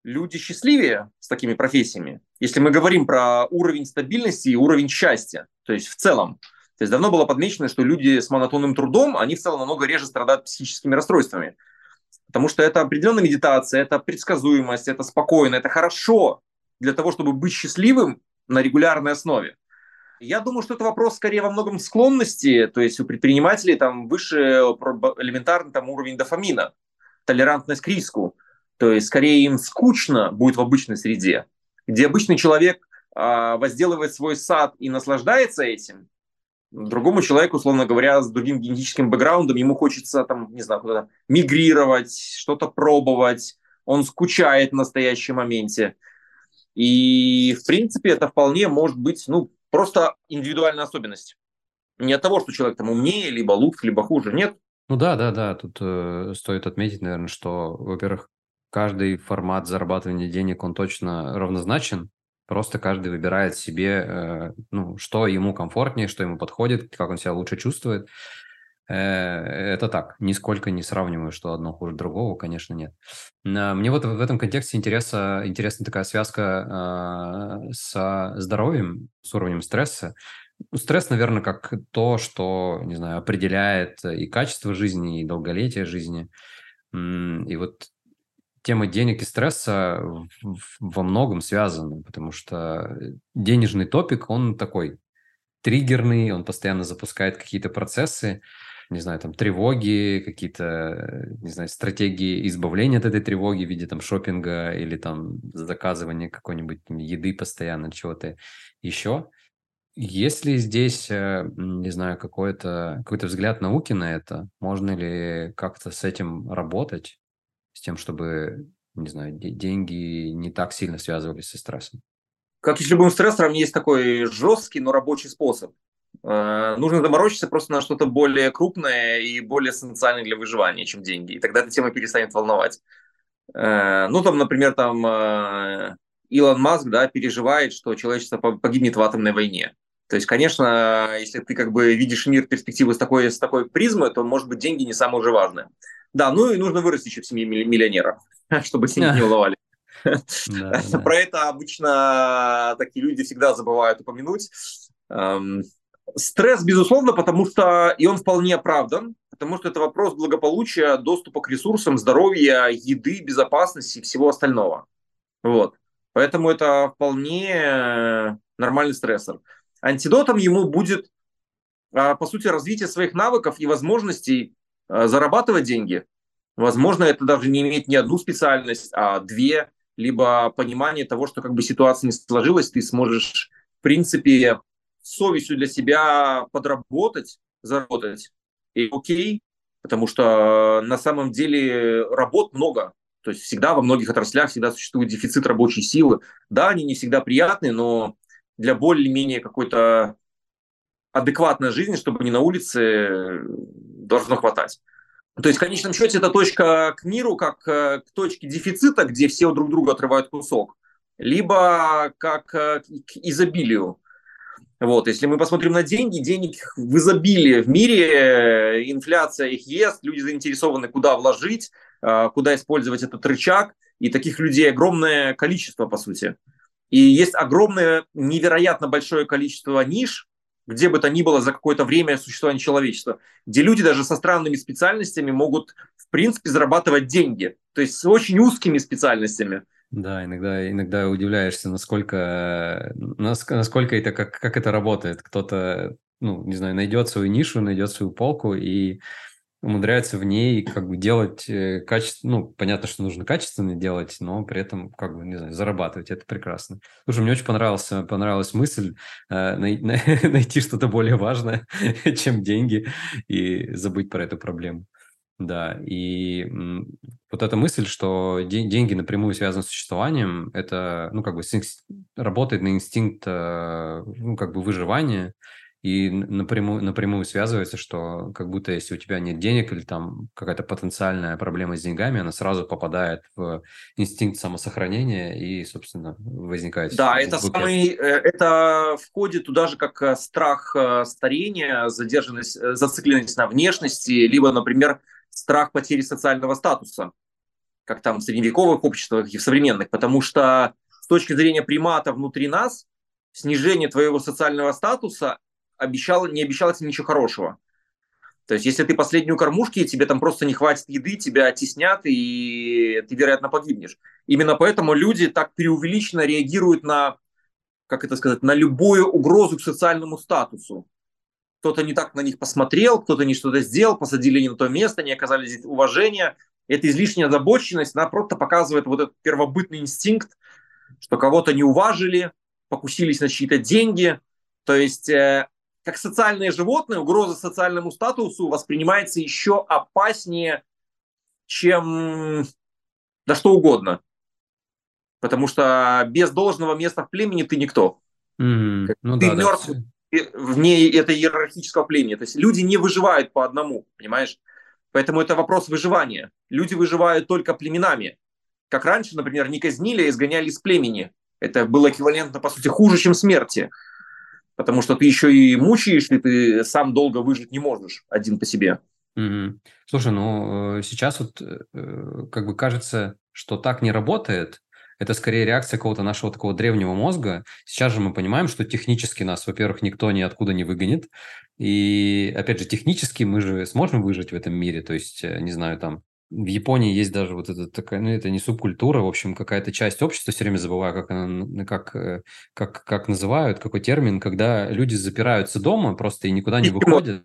люди счастливее с такими профессиями. Если мы говорим про уровень стабильности и уровень счастья, то есть в целом. То есть давно было подмечено, что люди с монотонным трудом, они в целом намного реже страдают психическими расстройствами. Потому что это определенная медитация, это предсказуемость, это спокойно, это хорошо для того, чтобы быть счастливым на регулярной основе? Я думаю, что это вопрос скорее во многом склонности, то есть у предпринимателей там выше элементарный там уровень дофамина, толерантность к риску, то есть скорее им скучно будет в обычной среде, где обычный человек а, возделывает свой сад и наслаждается этим, другому человеку, условно говоря, с другим генетическим бэкграундом, ему хочется там, не знаю, куда-то мигрировать, что-то пробовать, он скучает в настоящем моменте. И, в принципе, это вполне может быть, ну, просто индивидуальная особенность. Не от того, что человек там умнее, либо лучше, либо хуже. Нет. Ну да, да, да. Тут э, стоит отметить, наверное, что, во-первых, каждый формат зарабатывания денег, он точно равнозначен. Просто каждый выбирает себе, э, ну, что ему комфортнее, что ему подходит, как он себя лучше чувствует. Э, это так, нисколько не сравниваю, что одно хуже другого, конечно, нет. Мне вот в этом контексте интересна, интересна такая связка а, со здоровьем, с уровнем стресса. Ну, стресс, наверное, как то, что, не знаю, определяет и качество жизни, и долголетие жизни. И вот тема денег и стресса во многом связана, потому что денежный топик, он такой триггерный, он постоянно запускает какие-то процессы, не знаю, там тревоги, какие-то, не знаю, стратегии избавления от этой тревоги в виде там шопинга или там заказывания какой-нибудь еды постоянно, чего-то еще. Есть ли здесь, э, не знаю, какой-то какой взгляд науки на это? Можно ли как-то с этим работать, с тем, чтобы, не знаю, деньги не так сильно связывались со стрессом? Как и с любым стрессором, есть такой жесткий, но рабочий способ. Э, нужно заморочиться просто на что-то более крупное и более эссенциальное для выживания, чем деньги. И тогда эта тема перестанет волновать. Э, ну, там, например, там э, Илон Маск, да, переживает, что человечество погибнет в атомной войне. То есть, конечно, если ты как бы видишь мир перспективы с такой, с такой призмы, то, может быть, деньги не самое уже важное. Да, ну и нужно вырасти еще в семье миллионера, чтобы деньги не волновали. Про это обычно такие люди всегда забывают упомянуть. Стресс, безусловно, потому что и он вполне оправдан, потому что это вопрос благополучия, доступа к ресурсам, здоровья, еды, безопасности и всего остального. Вот. Поэтому это вполне нормальный стрессор. Антидотом ему будет, а, по сути, развитие своих навыков и возможностей а, зарабатывать деньги. Возможно, это даже не имеет не одну специальность, а две, либо понимание того, что как бы ситуация не сложилась, ты сможешь, в принципе, совестью для себя подработать, заработать, и окей, потому что на самом деле работ много. То есть всегда во многих отраслях всегда существует дефицит рабочей силы. Да, они не всегда приятные, но для более-менее какой-то адекватной жизни, чтобы не на улице, должно хватать. То есть в конечном счете это точка к миру, как э, к точке дефицита, где все друг друга отрывают кусок, либо как э, к изобилию. Вот, если мы посмотрим на деньги, денег в изобилии в мире, э, инфляция их ест, люди заинтересованы, куда вложить, куда использовать этот рычаг, и таких людей огромное количество, по сути. И есть огромное, невероятно большое количество ниш, где бы то ни было за какое-то время существования человечества, где люди даже со странными специальностями могут, в принципе, зарабатывать деньги. То есть с очень узкими специальностями. Да, иногда, иногда удивляешься, насколько, насколько это, как, как это работает. Кто-то, ну, не знаю, найдет свою нишу, найдет свою полку и умудряется в ней как бы делать э, качество, ну, понятно, что нужно качественно делать, но при этом, как бы, не знаю, зарабатывать, это прекрасно. Слушай, мне очень понравился, понравилась мысль э, най- найти что-то более важное, чем деньги, и забыть про эту проблему. Да, и вот эта мысль, что де- деньги напрямую связаны с существованием, это, ну, как бы, работает на инстинкт, э, ну, как бы, выживания, и напрямую, напрямую связывается, что как будто если у тебя нет денег или там какая-то потенциальная проблема с деньгами, она сразу попадает в инстинкт самосохранения и, собственно, возникает... Да, это, самый, э, это входит туда же как э, страх старения, задержанность, зацикленность на внешности, либо, например, страх потери социального статуса, как там в средневековых обществах и в современных, потому что с точки зрения примата внутри нас снижение твоего социального статуса обещало, не обещалось ничего хорошего. То есть, если ты последнюю кормушки, тебе там просто не хватит еды, тебя оттеснят, и ты, вероятно, погибнешь. Именно поэтому люди так преувеличенно реагируют на, как это сказать, на любую угрозу к социальному статусу. Кто-то не так на них посмотрел, кто-то не что-то сделал, посадили не на то место, не оказали здесь уважения. Эта излишняя озабоченность, она просто показывает вот этот первобытный инстинкт, что кого-то не уважили, покусились на чьи-то деньги. То есть э, как социальное животное, угроза социальному статусу воспринимается еще опаснее, чем да что угодно. Потому что без должного места в племени ты никто. Mm-hmm. Ну, ты да, мертв да. Вне этого иерархического племени. То есть люди не выживают по одному, понимаешь? Поэтому это вопрос выживания. Люди выживают только племенами. Как раньше, например, не казнили, а изгоняли из племени. Это было эквивалентно, по сути, хуже, чем смерти потому что ты еще и мучаешь, и ты сам долго выжить не можешь один по себе. Угу. Слушай, ну э, сейчас вот э, как бы кажется, что так не работает. Это скорее реакция какого-то нашего такого древнего мозга. Сейчас же мы понимаем, что технически нас, во-первых, никто ниоткуда не выгонит. И, опять же, технически мы же сможем выжить в этом мире. То есть, э, не знаю, там, в Японии есть даже вот эта такая, ну, это не субкультура, в общем, какая-то часть общества, все время забываю, как, она, как, э, как, как называют, какой термин, когда люди запираются дома просто и никуда не выходят.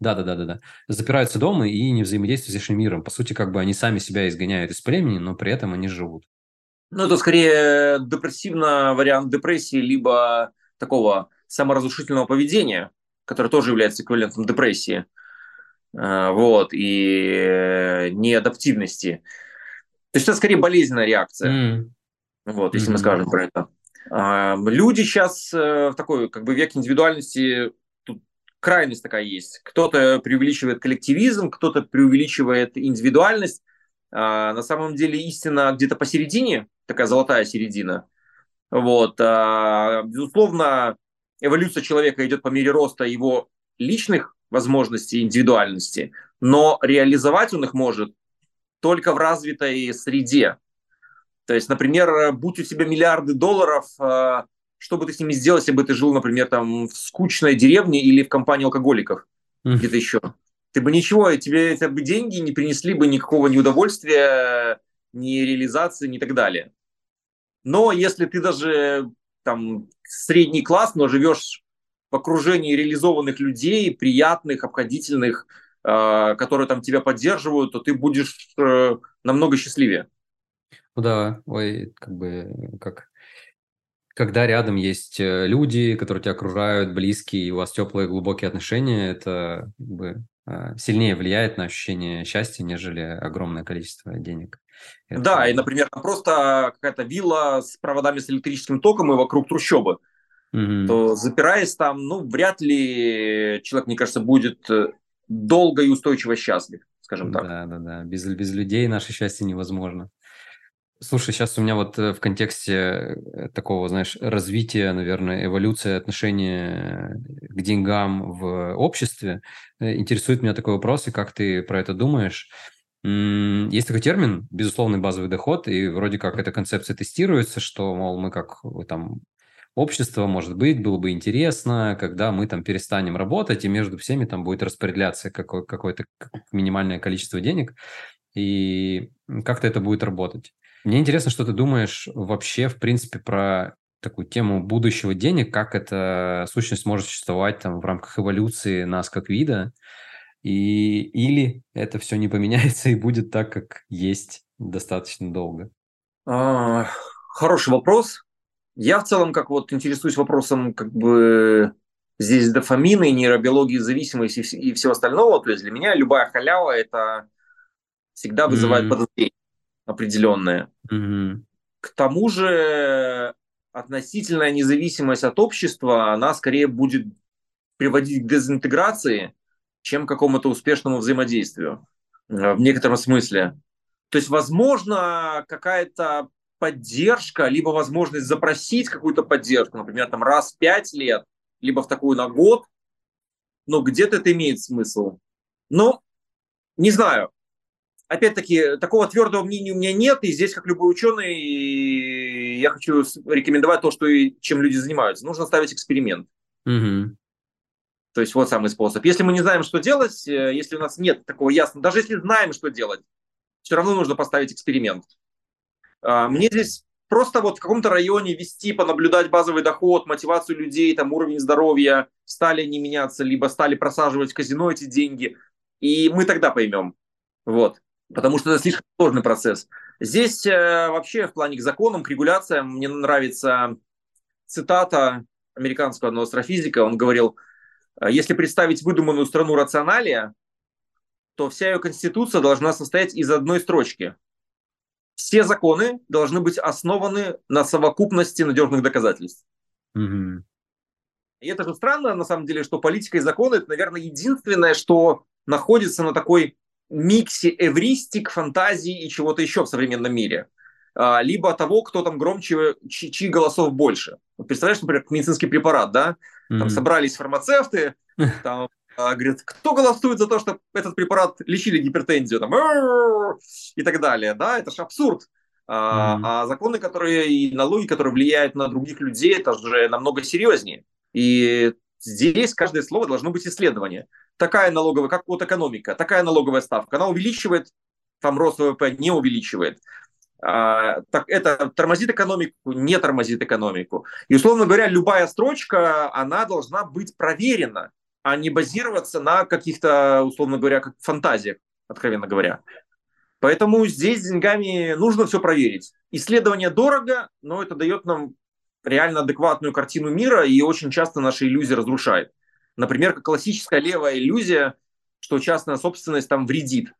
Да, да, да, да, да. Запираются дома и не взаимодействуют с внешним миром. По сути, как бы они сами себя изгоняют из племени, но при этом они живут. Ну, это скорее депрессивный вариант депрессии, либо такого саморазрушительного поведения, которое тоже является эквивалентом депрессии. Э, вот, и неадаптивности. То есть это скорее болезненная реакция. Mm. Вот, если mm-hmm. мы скажем про это. А, люди сейчас э, в такой как бы век индивидуальности, тут крайность такая есть. Кто-то преувеличивает коллективизм, кто-то преувеличивает индивидуальность. А, на самом деле истина где-то посередине, такая золотая середина. Вот, а, безусловно, эволюция человека идет по мере роста его личных возможностей индивидуальности, но реализовать он их может только в развитой среде. То есть, например, будь у тебя миллиарды долларов, э, что бы ты с ними сделал, если бы ты жил, например, там в скучной деревне или в компании алкоголиков, mm. где-то еще? Ты бы ничего, тебе это бы деньги не принесли бы никакого ни удовольствия, ни реализации, ни так далее. Но если ты даже там средний класс, но живешь в окружении реализованных людей, приятных, обходительных, э, которые там тебя поддерживают, то ты будешь э, намного счастливее. Ну да, ой, как бы, как, когда рядом есть э, люди, которые тебя окружают, близкие, и у вас теплые, глубокие отношения, это как бы, сильнее влияет на ощущение счастья, нежели огромное количество денег. Это... Да, и, например, просто какая-то вилла с проводами с электрическим током и вокруг трущобы. Угу. То запираясь там, ну, вряд ли человек, мне кажется, будет э, долго и устойчиво счастлив, скажем так. Да, да, да. Без, без людей наше счастье невозможно. Слушай, сейчас у меня вот э, в контексте э, такого, знаешь, развития, наверное, эволюции отношения к деньгам в обществе, э, интересует меня такой вопрос, и как ты про это думаешь? Есть такой термин, безусловный базовый доход, и вроде как эта концепция тестируется, что, мол, мы как там общество, может быть, было бы интересно, когда мы там перестанем работать, и между всеми там будет распределяться какое- какое-то минимальное количество денег, и как-то это будет работать. Мне интересно, что ты думаешь вообще, в принципе, про такую тему будущего денег, как эта сущность может существовать там в рамках эволюции нас как вида, и или это все не поменяется и будет так, как есть достаточно долго? А, хороший вопрос. Я в целом как вот интересуюсь вопросом как бы здесь дофамина и нейробиологии зависимости и всего остального. То есть для меня любая халява это всегда вызывает mm-hmm. подозрение определенное. Mm-hmm. К тому же относительная независимость от общества, она скорее будет приводить к дезинтеграции, чем к какому-то успешному взаимодействию э, в некотором смысле. То есть, возможно, какая-то поддержка, либо возможность запросить какую-то поддержку, например, там раз в пять лет, либо в такую на год, но где-то это имеет смысл. Но не знаю, опять-таки, такого твердого мнения у меня нет, и здесь, как любой ученый, я хочу рекомендовать то, что и чем люди занимаются. Нужно ставить эксперимент. Угу. То есть вот самый способ. Если мы не знаем, что делать, э, если у нас нет такого ясного, даже если знаем, что делать, все равно нужно поставить эксперимент. А, мне здесь просто вот в каком-то районе вести, понаблюдать базовый доход, мотивацию людей, там уровень здоровья, стали они меняться, либо стали просаживать в казино эти деньги, и мы тогда поймем. Вот потому что это слишком сложный процесс. Здесь э, вообще в плане к законам, к регуляциям мне нравится цитата американского одного астрофизика. Он говорил, «Э, если представить выдуманную страну рационалия, то вся ее конституция должна состоять из одной строчки. Все законы должны быть основаны на совокупности надежных доказательств. Mm-hmm. И это же странно, на самом деле, что политика и законы – это, наверное, единственное, что находится на такой миксе эвристик, фантазии и чего-то еще в современном мире. А, либо того, кто там громче, чьи, чьи голосов больше. Вот представляешь, например, медицинский препарат, да? Там mm-hmm. собрались фармацевты, там а, говорят, кто голосует за то, что этот препарат лечили гипертензию, там, и так далее, да, это же абсурд. А, mm-hmm. а законы, которые и налоги, которые влияют на других людей, это же намного серьезнее. И здесь каждое слово должно быть исследование такая налоговая, как вот экономика, такая налоговая ставка, она увеличивает, там рост ВВП не увеличивает. А, так это тормозит экономику, не тормозит экономику. И, условно говоря, любая строчка, она должна быть проверена, а не базироваться на каких-то, условно говоря, как фантазиях, откровенно говоря. Поэтому здесь с деньгами нужно все проверить. Исследование дорого, но это дает нам реально адекватную картину мира, и очень часто наши иллюзии разрушает. Например, как классическая левая иллюзия, что частная собственность там вредит.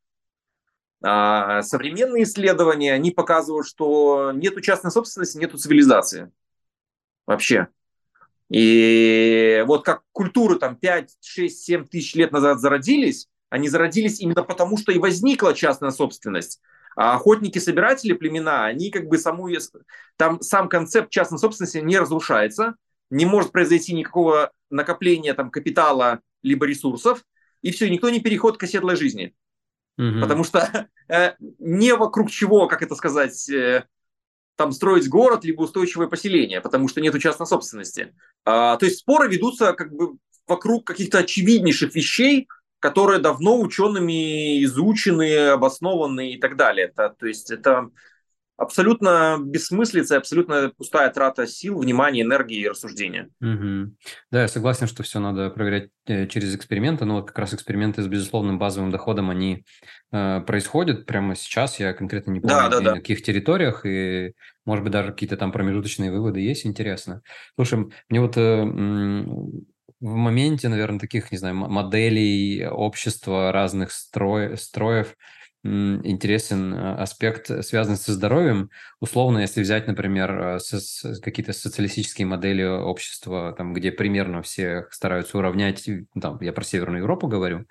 А современные исследования, они показывают, что нету частной собственности, нету цивилизации. Вообще. И вот как культуры там 5, 6, 7 тысяч лет назад зародились, они зародились именно потому, что и возникла частная собственность. А охотники-собиратели племена, они как бы саму, там сам концепт частной собственности не разрушается, не может произойти никакого накопления там, капитала либо ресурсов, и все, никто не переходит к оседлой жизни. Угу. Потому что э, не вокруг чего, как это сказать, э, там строить город, либо устойчивое поселение, потому что нет частной собственности. А, то есть споры ведутся как бы вокруг каких-то очевиднейших вещей, которые давно учеными изучены, обоснованы и так далее. Это, то есть это абсолютно бессмыслица, абсолютно пустая трата сил, внимания, энергии и рассуждения. Угу. Да, я согласен, что все надо проверять э, через эксперименты, но вот как раз эксперименты с безусловным базовым доходом, они э, происходят прямо сейчас, я конкретно не помню, да, да, да. на каких территориях, и, может быть, даже какие-то там промежуточные выводы есть, интересно. Слушай, мне вот э, в моменте, наверное, таких, не знаю, моделей общества разных строй, строев, интересен э, аспект, связанный со здоровьем. Условно, если взять, например, э, какие-то социалистические модели общества, там, где примерно все стараются уравнять, там, я про Северную Европу говорю,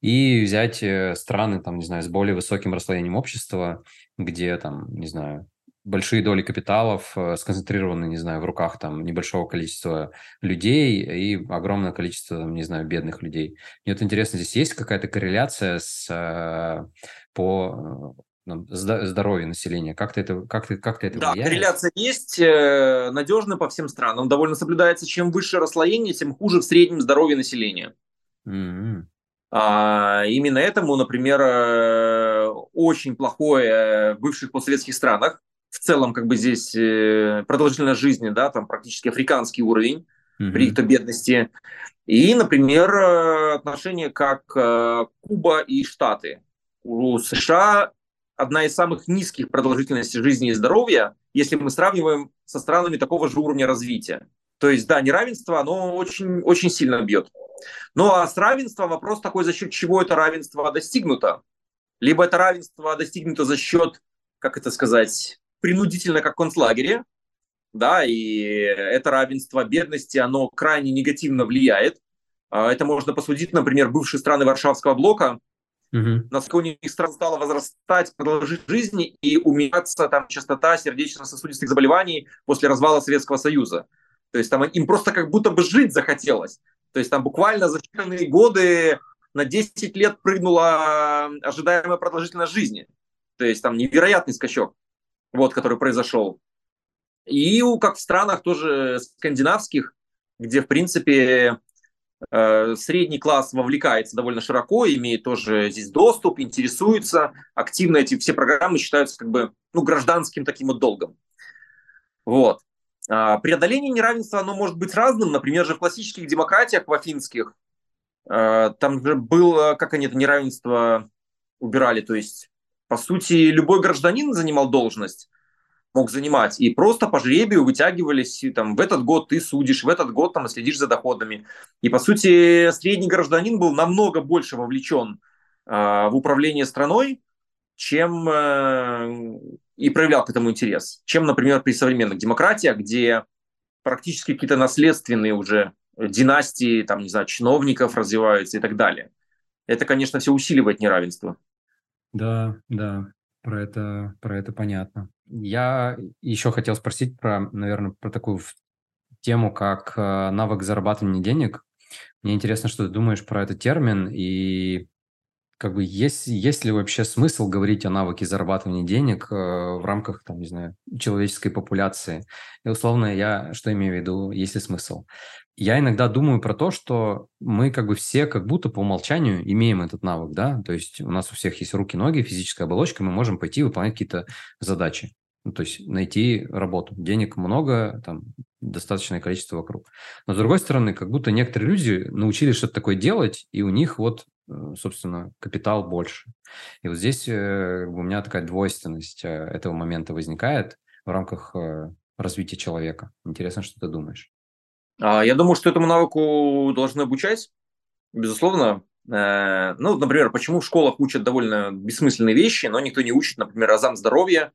и взять страны, там, не знаю, с более высоким расслоением общества, где, там, не знаю, большие доли капиталов э, сконцентрированы, не знаю, в руках там небольшого количества людей и огромное количество, там, не знаю, бедных людей. Мне вот интересно, здесь есть какая-то корреляция с, э, по ну, здоровью населения? Как-то это, как -то, как -то это да, влияет? корреляция есть, э, надежно по всем странам, довольно соблюдается. Чем выше расслоение, тем хуже в среднем здоровье населения. Mm-hmm. А, именно этому, например, очень плохое в бывших постсоветских странах, в целом как бы здесь э, продолжительность жизни, да, там практически африканский уровень mm-hmm. при их бедности. И, например, э, отношения как э, Куба и Штаты. У США одна из самых низких продолжительностей жизни и здоровья, если мы сравниваем со странами такого же уровня развития. То есть, да, неравенство, оно очень, очень сильно бьет. Ну а с равенством вопрос такой, за счет чего это равенство достигнуто. Либо это равенство достигнуто за счет, как это сказать, принудительно, как в концлагере, да, и это равенство бедности, оно крайне негативно влияет. А, это можно посудить, например, бывшие страны Варшавского блока, угу. насколько у них стран стала возрастать продолжительность жизни и уменьшаться там частота сердечно-сосудистых заболеваний после развала Советского Союза. То есть там им просто как будто бы жить захотелось. То есть там буквально за считанные годы на 10 лет прыгнула ожидаемая продолжительность жизни. То есть там невероятный скачок вот, который произошел. И как в странах тоже скандинавских, где, в принципе, э, средний класс вовлекается довольно широко, имеет тоже здесь доступ, интересуется, активно эти все программы считаются как бы ну, гражданским таким вот долгом. Вот. А преодоление неравенства, оно может быть разным. Например, же в классических демократиях, в афинских, э, там же было, как они это неравенство убирали, то есть по сути, любой гражданин занимал должность, мог занимать, и просто по жребию вытягивались, и, там, в этот год ты судишь, в этот год там следишь за доходами. И, по сути, средний гражданин был намного больше вовлечен э, в управление страной, чем э, и проявлял к этому интерес, чем, например, при современных демократиях, где практически какие-то наследственные уже династии, там, не знаю, чиновников развиваются и так далее. Это, конечно, все усиливает неравенство. Да, да, про это, про это понятно. Я еще хотел спросить про, наверное, про такую тему, как э, навык зарабатывания денег. Мне интересно, что ты думаешь про этот термин и как бы есть, есть ли вообще смысл говорить о навыке зарабатывания денег э, в рамках, там, не знаю, человеческой популяции? И условно я что имею в виду, есть ли смысл? Я иногда думаю про то, что мы как бы все как будто по умолчанию имеем этот навык, да, то есть у нас у всех есть руки, ноги, физическая оболочка, мы можем пойти выполнять какие-то задачи, ну, то есть найти работу. Денег много, там достаточное количество вокруг. Но с другой стороны, как будто некоторые люди научились что-то такое делать, и у них вот, э, собственно, капитал больше. И вот здесь э, у меня такая двойственность э, этого момента возникает в рамках развития человека. Интересно, что ты думаешь. А, я думаю, что этому навыку должны обучать, безусловно. Э, ну, например, почему в школах учат довольно бессмысленные вещи, но никто не учит, например, азам здоровья,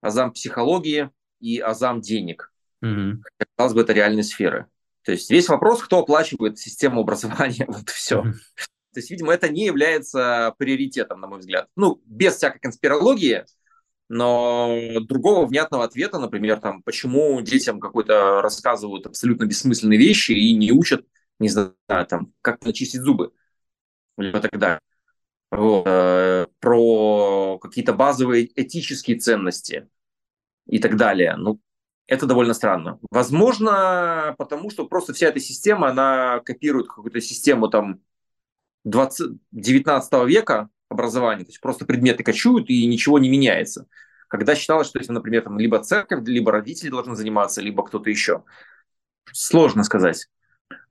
азам психологии и азам денег. Угу. Казалось бы, это реальные сферы. То есть весь вопрос, кто оплачивает систему образования, вот все. Угу. То есть, видимо, это не является приоритетом, на мой взгляд. Ну, без всякой конспирологии, но другого внятного ответа, например, там, почему детям какой-то рассказывают абсолютно бессмысленные вещи и не учат, не знаю, там, как начистить зубы, либо так далее. Вот. Э, про какие-то базовые этические ценности и так далее. Ну, это довольно странно. Возможно, потому что просто вся эта система, она копирует какую-то систему там 20, 19 века, образования, то есть просто предметы кочуют и ничего не меняется. Когда считалось, что если, например, там либо церковь, либо родители должны заниматься, либо кто-то еще. Сложно сказать.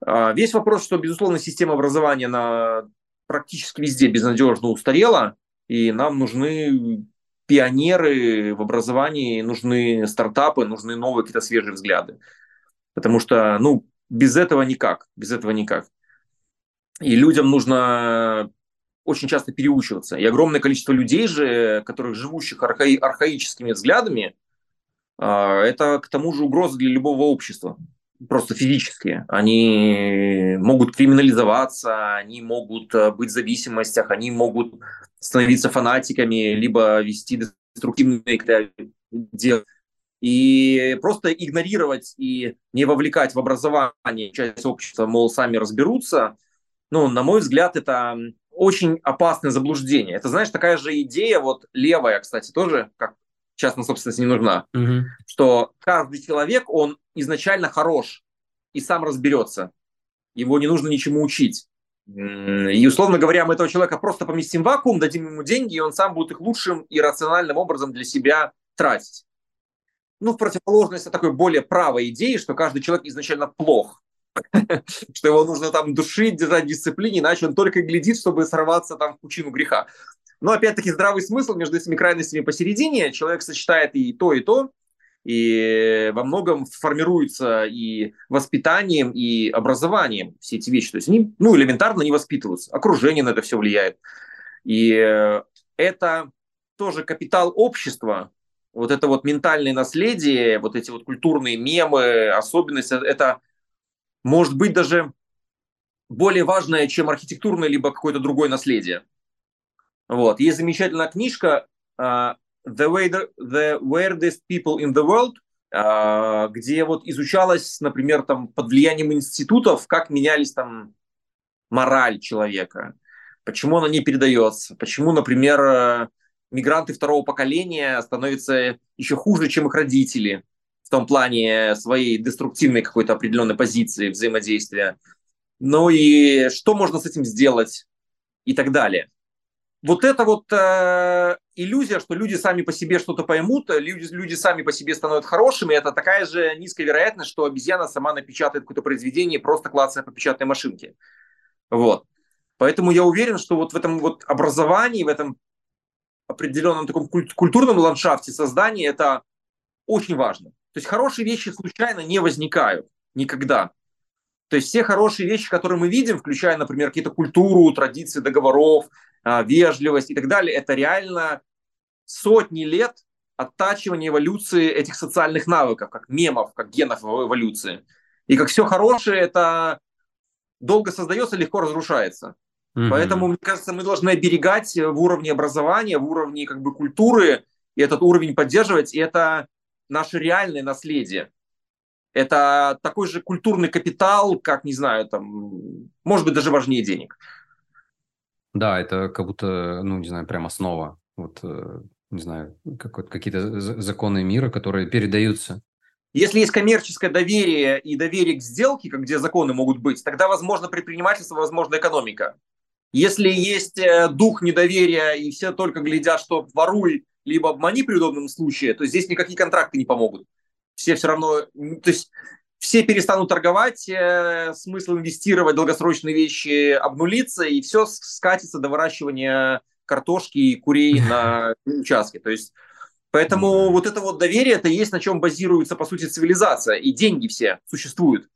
А, весь вопрос, что, безусловно, система образования на практически везде безнадежно устарела, и нам нужны пионеры в образовании, нужны стартапы, нужны новые какие-то свежие взгляды. Потому что, ну, без этого никак, без этого никак. И людям нужно очень часто переучиваться. И огромное количество людей же, которых живущих архаи, архаическими взглядами, а, это к тому же угроза для любого общества. Просто физические. Они могут криминализоваться, они могут э, быть в зависимостях, они могут становиться фанатиками, либо вести деструктивные дела. И просто игнорировать и не вовлекать в образование часть общества, мол, сами разберутся, ну, на мой взгляд, это очень опасное заблуждение. Это, знаешь, такая же идея, вот левая, кстати, тоже, как частная собственность не нужна, угу. что каждый человек, он изначально хорош и сам разберется. Его не нужно ничему учить. И, условно говоря, мы этого человека просто поместим в вакуум, дадим ему деньги, и он сам будет их лучшим и рациональным образом для себя тратить. Ну, в противоположность такой более правой идеи, что каждый человек изначально плох. что его нужно там душить, держать в дисциплине, иначе он только глядит, чтобы сорваться там в пучину греха. Но опять-таки здравый смысл между этими крайностями посередине. Человек сочетает и то, и то, и во многом формируется и воспитанием, и образованием все эти вещи. То есть они ну, элементарно не воспитываются. Окружение на это все влияет. И это тоже капитал общества, вот это вот ментальное наследие, вот эти вот культурные мемы, особенности, это может быть даже более важное, чем архитектурное либо какое-то другое наследие. Вот. Есть замечательная книжка uh, The, Way the Weirdest People in the World, uh, где вот изучалось, например, там, под влиянием институтов, как менялись там мораль человека, почему она не передается, почему, например, э, мигранты второго поколения становятся еще хуже, чем их родители, в том плане своей деструктивной какой-то определенной позиции взаимодействия. Ну и что можно с этим сделать и так далее. Вот это вот э, иллюзия, что люди сами по себе что-то поймут, люди, люди сами по себе становятся хорошими, это такая же низкая вероятность, что обезьяна сама напечатает какое-то произведение, просто клацая по печатной машинке. Вот. Поэтому я уверен, что вот в этом вот образовании, в этом определенном таком культурном ландшафте создания это очень важно. То есть хорошие вещи случайно не возникают никогда. То есть все хорошие вещи, которые мы видим, включая, например, какие-то культуру, традиции договоров, а, вежливость и так далее, это реально сотни лет оттачивания эволюции этих социальных навыков, как мемов, как генов эволюции. И как все хорошее, это долго создается, легко разрушается. Угу. Поэтому, мне кажется, мы должны оберегать в уровне образования, в уровне как бы культуры, и этот уровень поддерживать. И это наше реальное наследие. Это такой же культурный капитал, как, не знаю, там, может быть, даже важнее денег. Да, это как будто, ну, не знаю, прям основа. Вот, э, не знаю, какие-то законы мира, которые передаются. Если есть коммерческое доверие и доверие к сделке, как где законы могут быть, тогда возможно предпринимательство, возможно экономика. Если есть э, дух недоверия и все только глядят, что воруй, либо обмани при удобном случае, то здесь никакие контракты не помогут. Все все равно, то есть все перестанут торговать, э, смысл инвестировать в долгосрочные вещи обнулится, и все скатится до выращивания картошки и курей на участке. То есть Поэтому вот это вот доверие, это есть на чем базируется, по сути, цивилизация, и деньги все существуют.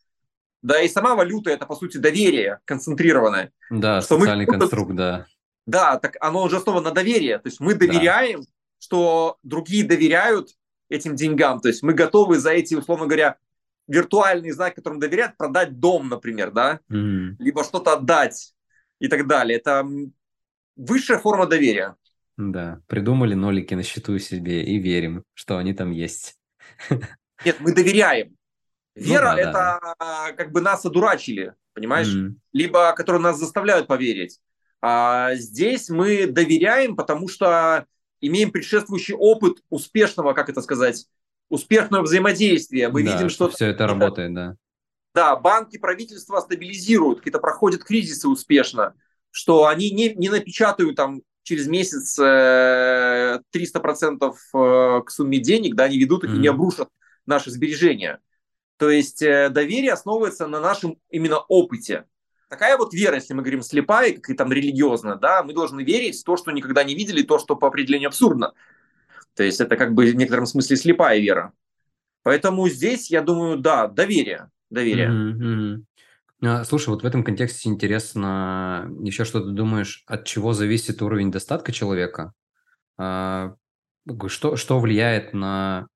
Да, и сама валюта это, по сути, доверие концентрированное. Да, что социальный мы... конструкт, да. Да, так оно уже основано на доверии. То есть мы доверяем, да что другие доверяют этим деньгам. То есть мы готовы за эти, условно говоря, виртуальные знаки, которым доверяют, продать дом, например, да, mm-hmm. либо что-то отдать и так далее. Это высшая форма доверия. Да, придумали нолики на счету себе и верим, что они там есть. Нет, мы доверяем. Ну Вера ну, да, это да. как бы нас одурачили, понимаешь? Mm. Либо которые нас заставляют поверить. А здесь мы доверяем, потому что имеем предшествующий опыт успешного, как это сказать, успешного взаимодействия. Мы да, видим, что... Все это работает, да. Да, банки, правительства стабилизируют, какие-то проходят кризисы успешно, что они не, не напечатают там через месяц э, 300% э, к сумме денег, да, не ведут их mm-hmm. и не обрушат наши сбережения. То есть э, доверие основывается на нашем именно опыте такая вот вера, если мы говорим слепая, как и там религиозная, да, мы должны верить в то, что никогда не видели, то, что по определению абсурдно. То есть это как бы в некотором смысле слепая вера. Поэтому здесь, я думаю, да, доверие. Доверие. Mm-hmm. Слушай, вот в этом контексте интересно еще что ты думаешь, от чего зависит уровень достатка человека? А, что, что влияет на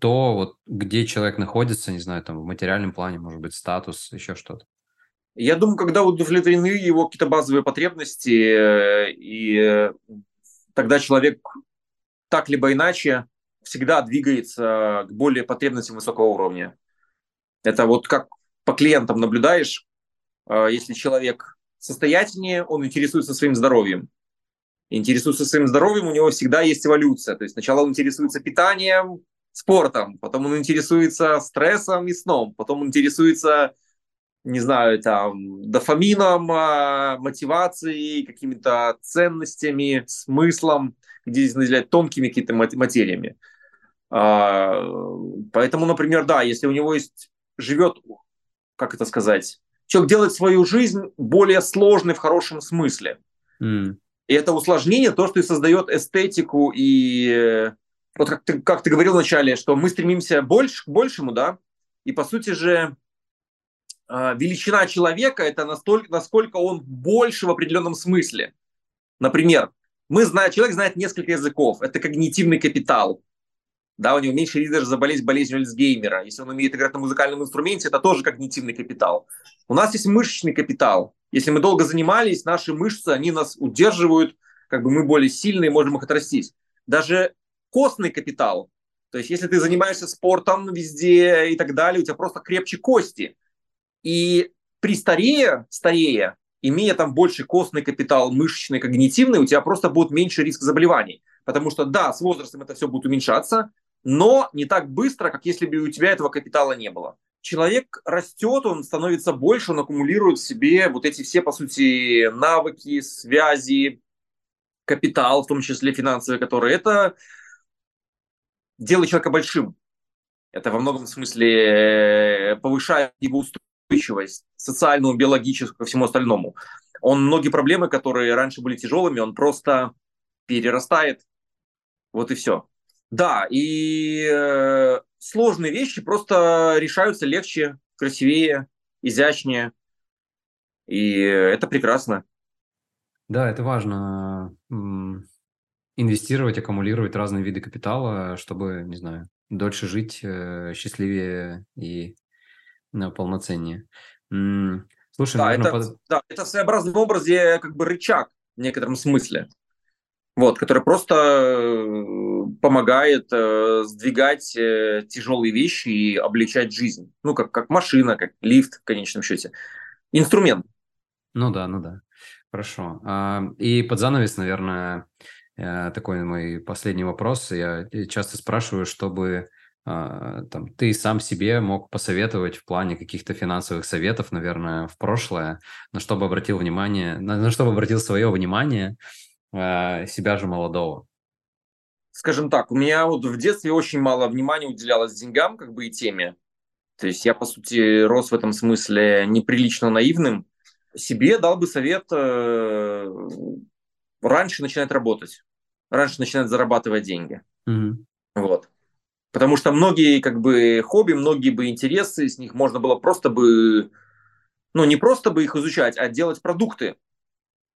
то, вот, где человек находится, не знаю, там, в материальном плане, может быть, статус, еще что-то? Я думаю, когда удовлетворены его какие-то базовые потребности, э, и э, тогда человек так либо иначе всегда двигается к более потребностям высокого уровня. Это вот как по клиентам наблюдаешь, э, если человек состоятельнее, он интересуется своим здоровьем. Интересуется своим здоровьем, у него всегда есть эволюция. То есть сначала он интересуется питанием, спортом, потом он интересуется стрессом и сном, потом он интересуется не знаю, там, дофамином, а, мотивацией, какими-то ценностями, смыслом, где здесь наделяют тонкими какими-то материями. А, поэтому, например, да, если у него есть, живет, как это сказать, человек делает свою жизнь более сложной в хорошем смысле. Mm. И это усложнение, то, что и создает эстетику и вот как ты, как ты говорил вначале, что мы стремимся больше, к большему, да, и по сути же величина человека – это настолько, насколько он больше в определенном смысле. Например, мы знаем, человек знает несколько языков, это когнитивный капитал. Да, у него меньше риск даже заболеть болезнью Альцгеймера. Если он умеет играть на музыкальном инструменте, это тоже когнитивный капитал. У нас есть мышечный капитал. Если мы долго занимались, наши мышцы, они нас удерживают, как бы мы более сильные, можем их отрастить. Даже костный капитал. То есть, если ты занимаешься спортом везде и так далее, у тебя просто крепче кости. И при старее, старее, имея там больше костный капитал, мышечный, когнитивный, у тебя просто будет меньше риск заболеваний. Потому что, да, с возрастом это все будет уменьшаться, но не так быстро, как если бы у тебя этого капитала не было. Человек растет, он становится больше, он аккумулирует в себе вот эти все, по сути, навыки, связи, капитал, в том числе финансовый, который это делает человека большим. Это во многом смысле э, повышает его устойчивость социальную, биологическую, ко всему остальному. Он многие проблемы, которые раньше были тяжелыми, он просто перерастает. Вот и все. Да, и э, сложные вещи просто решаются легче, красивее, изящнее. И это прекрасно. Да, это важно инвестировать, аккумулировать разные виды капитала, чтобы, не знаю, дольше жить, э, счастливее и э, полноценнее. Слушай, да, наверное, это, под... да, это в своеобразном образе как бы рычаг в некотором смысле, вот, который просто э, помогает э, сдвигать э, тяжелые вещи и облегчать жизнь. Ну, как, как машина, как лифт в конечном счете. Инструмент. Ну да, ну да. Хорошо. А, и под занавес, наверное, Э, такой мой последний вопрос. Я часто спрашиваю, чтобы там, ты сам себе мог посоветовать в плане каких-то финансовых советов, наверное, в прошлое, на что бы обратил внимание, на, на что бы обратил свое внимание э, себя же молодого. Скажем так, у меня вот в детстве очень мало внимания уделялось деньгам, как бы и теме. То есть я, по сути, рос в этом смысле неприлично наивным. Себе дал бы совет э, раньше начинает работать, раньше начинает зарабатывать деньги. Mm-hmm. Вот. Потому что многие как бы хобби, многие бы интересы, с них можно было просто бы, ну не просто бы их изучать, а делать продукты.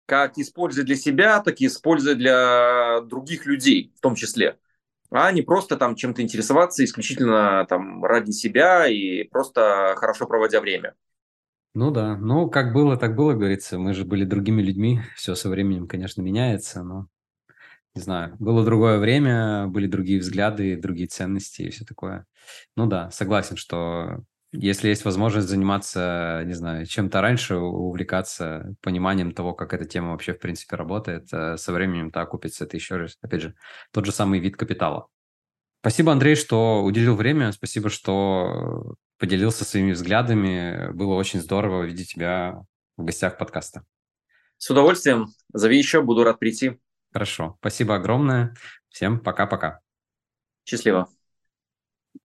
Как использовать для себя, так и использовать для других людей в том числе. А не просто там чем-то интересоваться исключительно там ради себя и просто хорошо проводя время. Ну да, ну как было, так было, говорится. Мы же были другими людьми. Все со временем, конечно, меняется, но не знаю, было другое время, были другие взгляды, другие ценности и все такое. Ну да, согласен, что если есть возможность заниматься, не знаю, чем-то раньше, увлекаться пониманием того, как эта тема вообще в принципе работает, э, со временем так окупится. Это еще раз, опять же, тот же самый вид капитала. Спасибо, Андрей, что уделил время. Спасибо, что поделился своими взглядами. Было очень здорово видеть тебя в гостях подкаста. С удовольствием. Зови еще, буду рад прийти. Хорошо. Спасибо огромное. Всем пока-пока. Счастливо.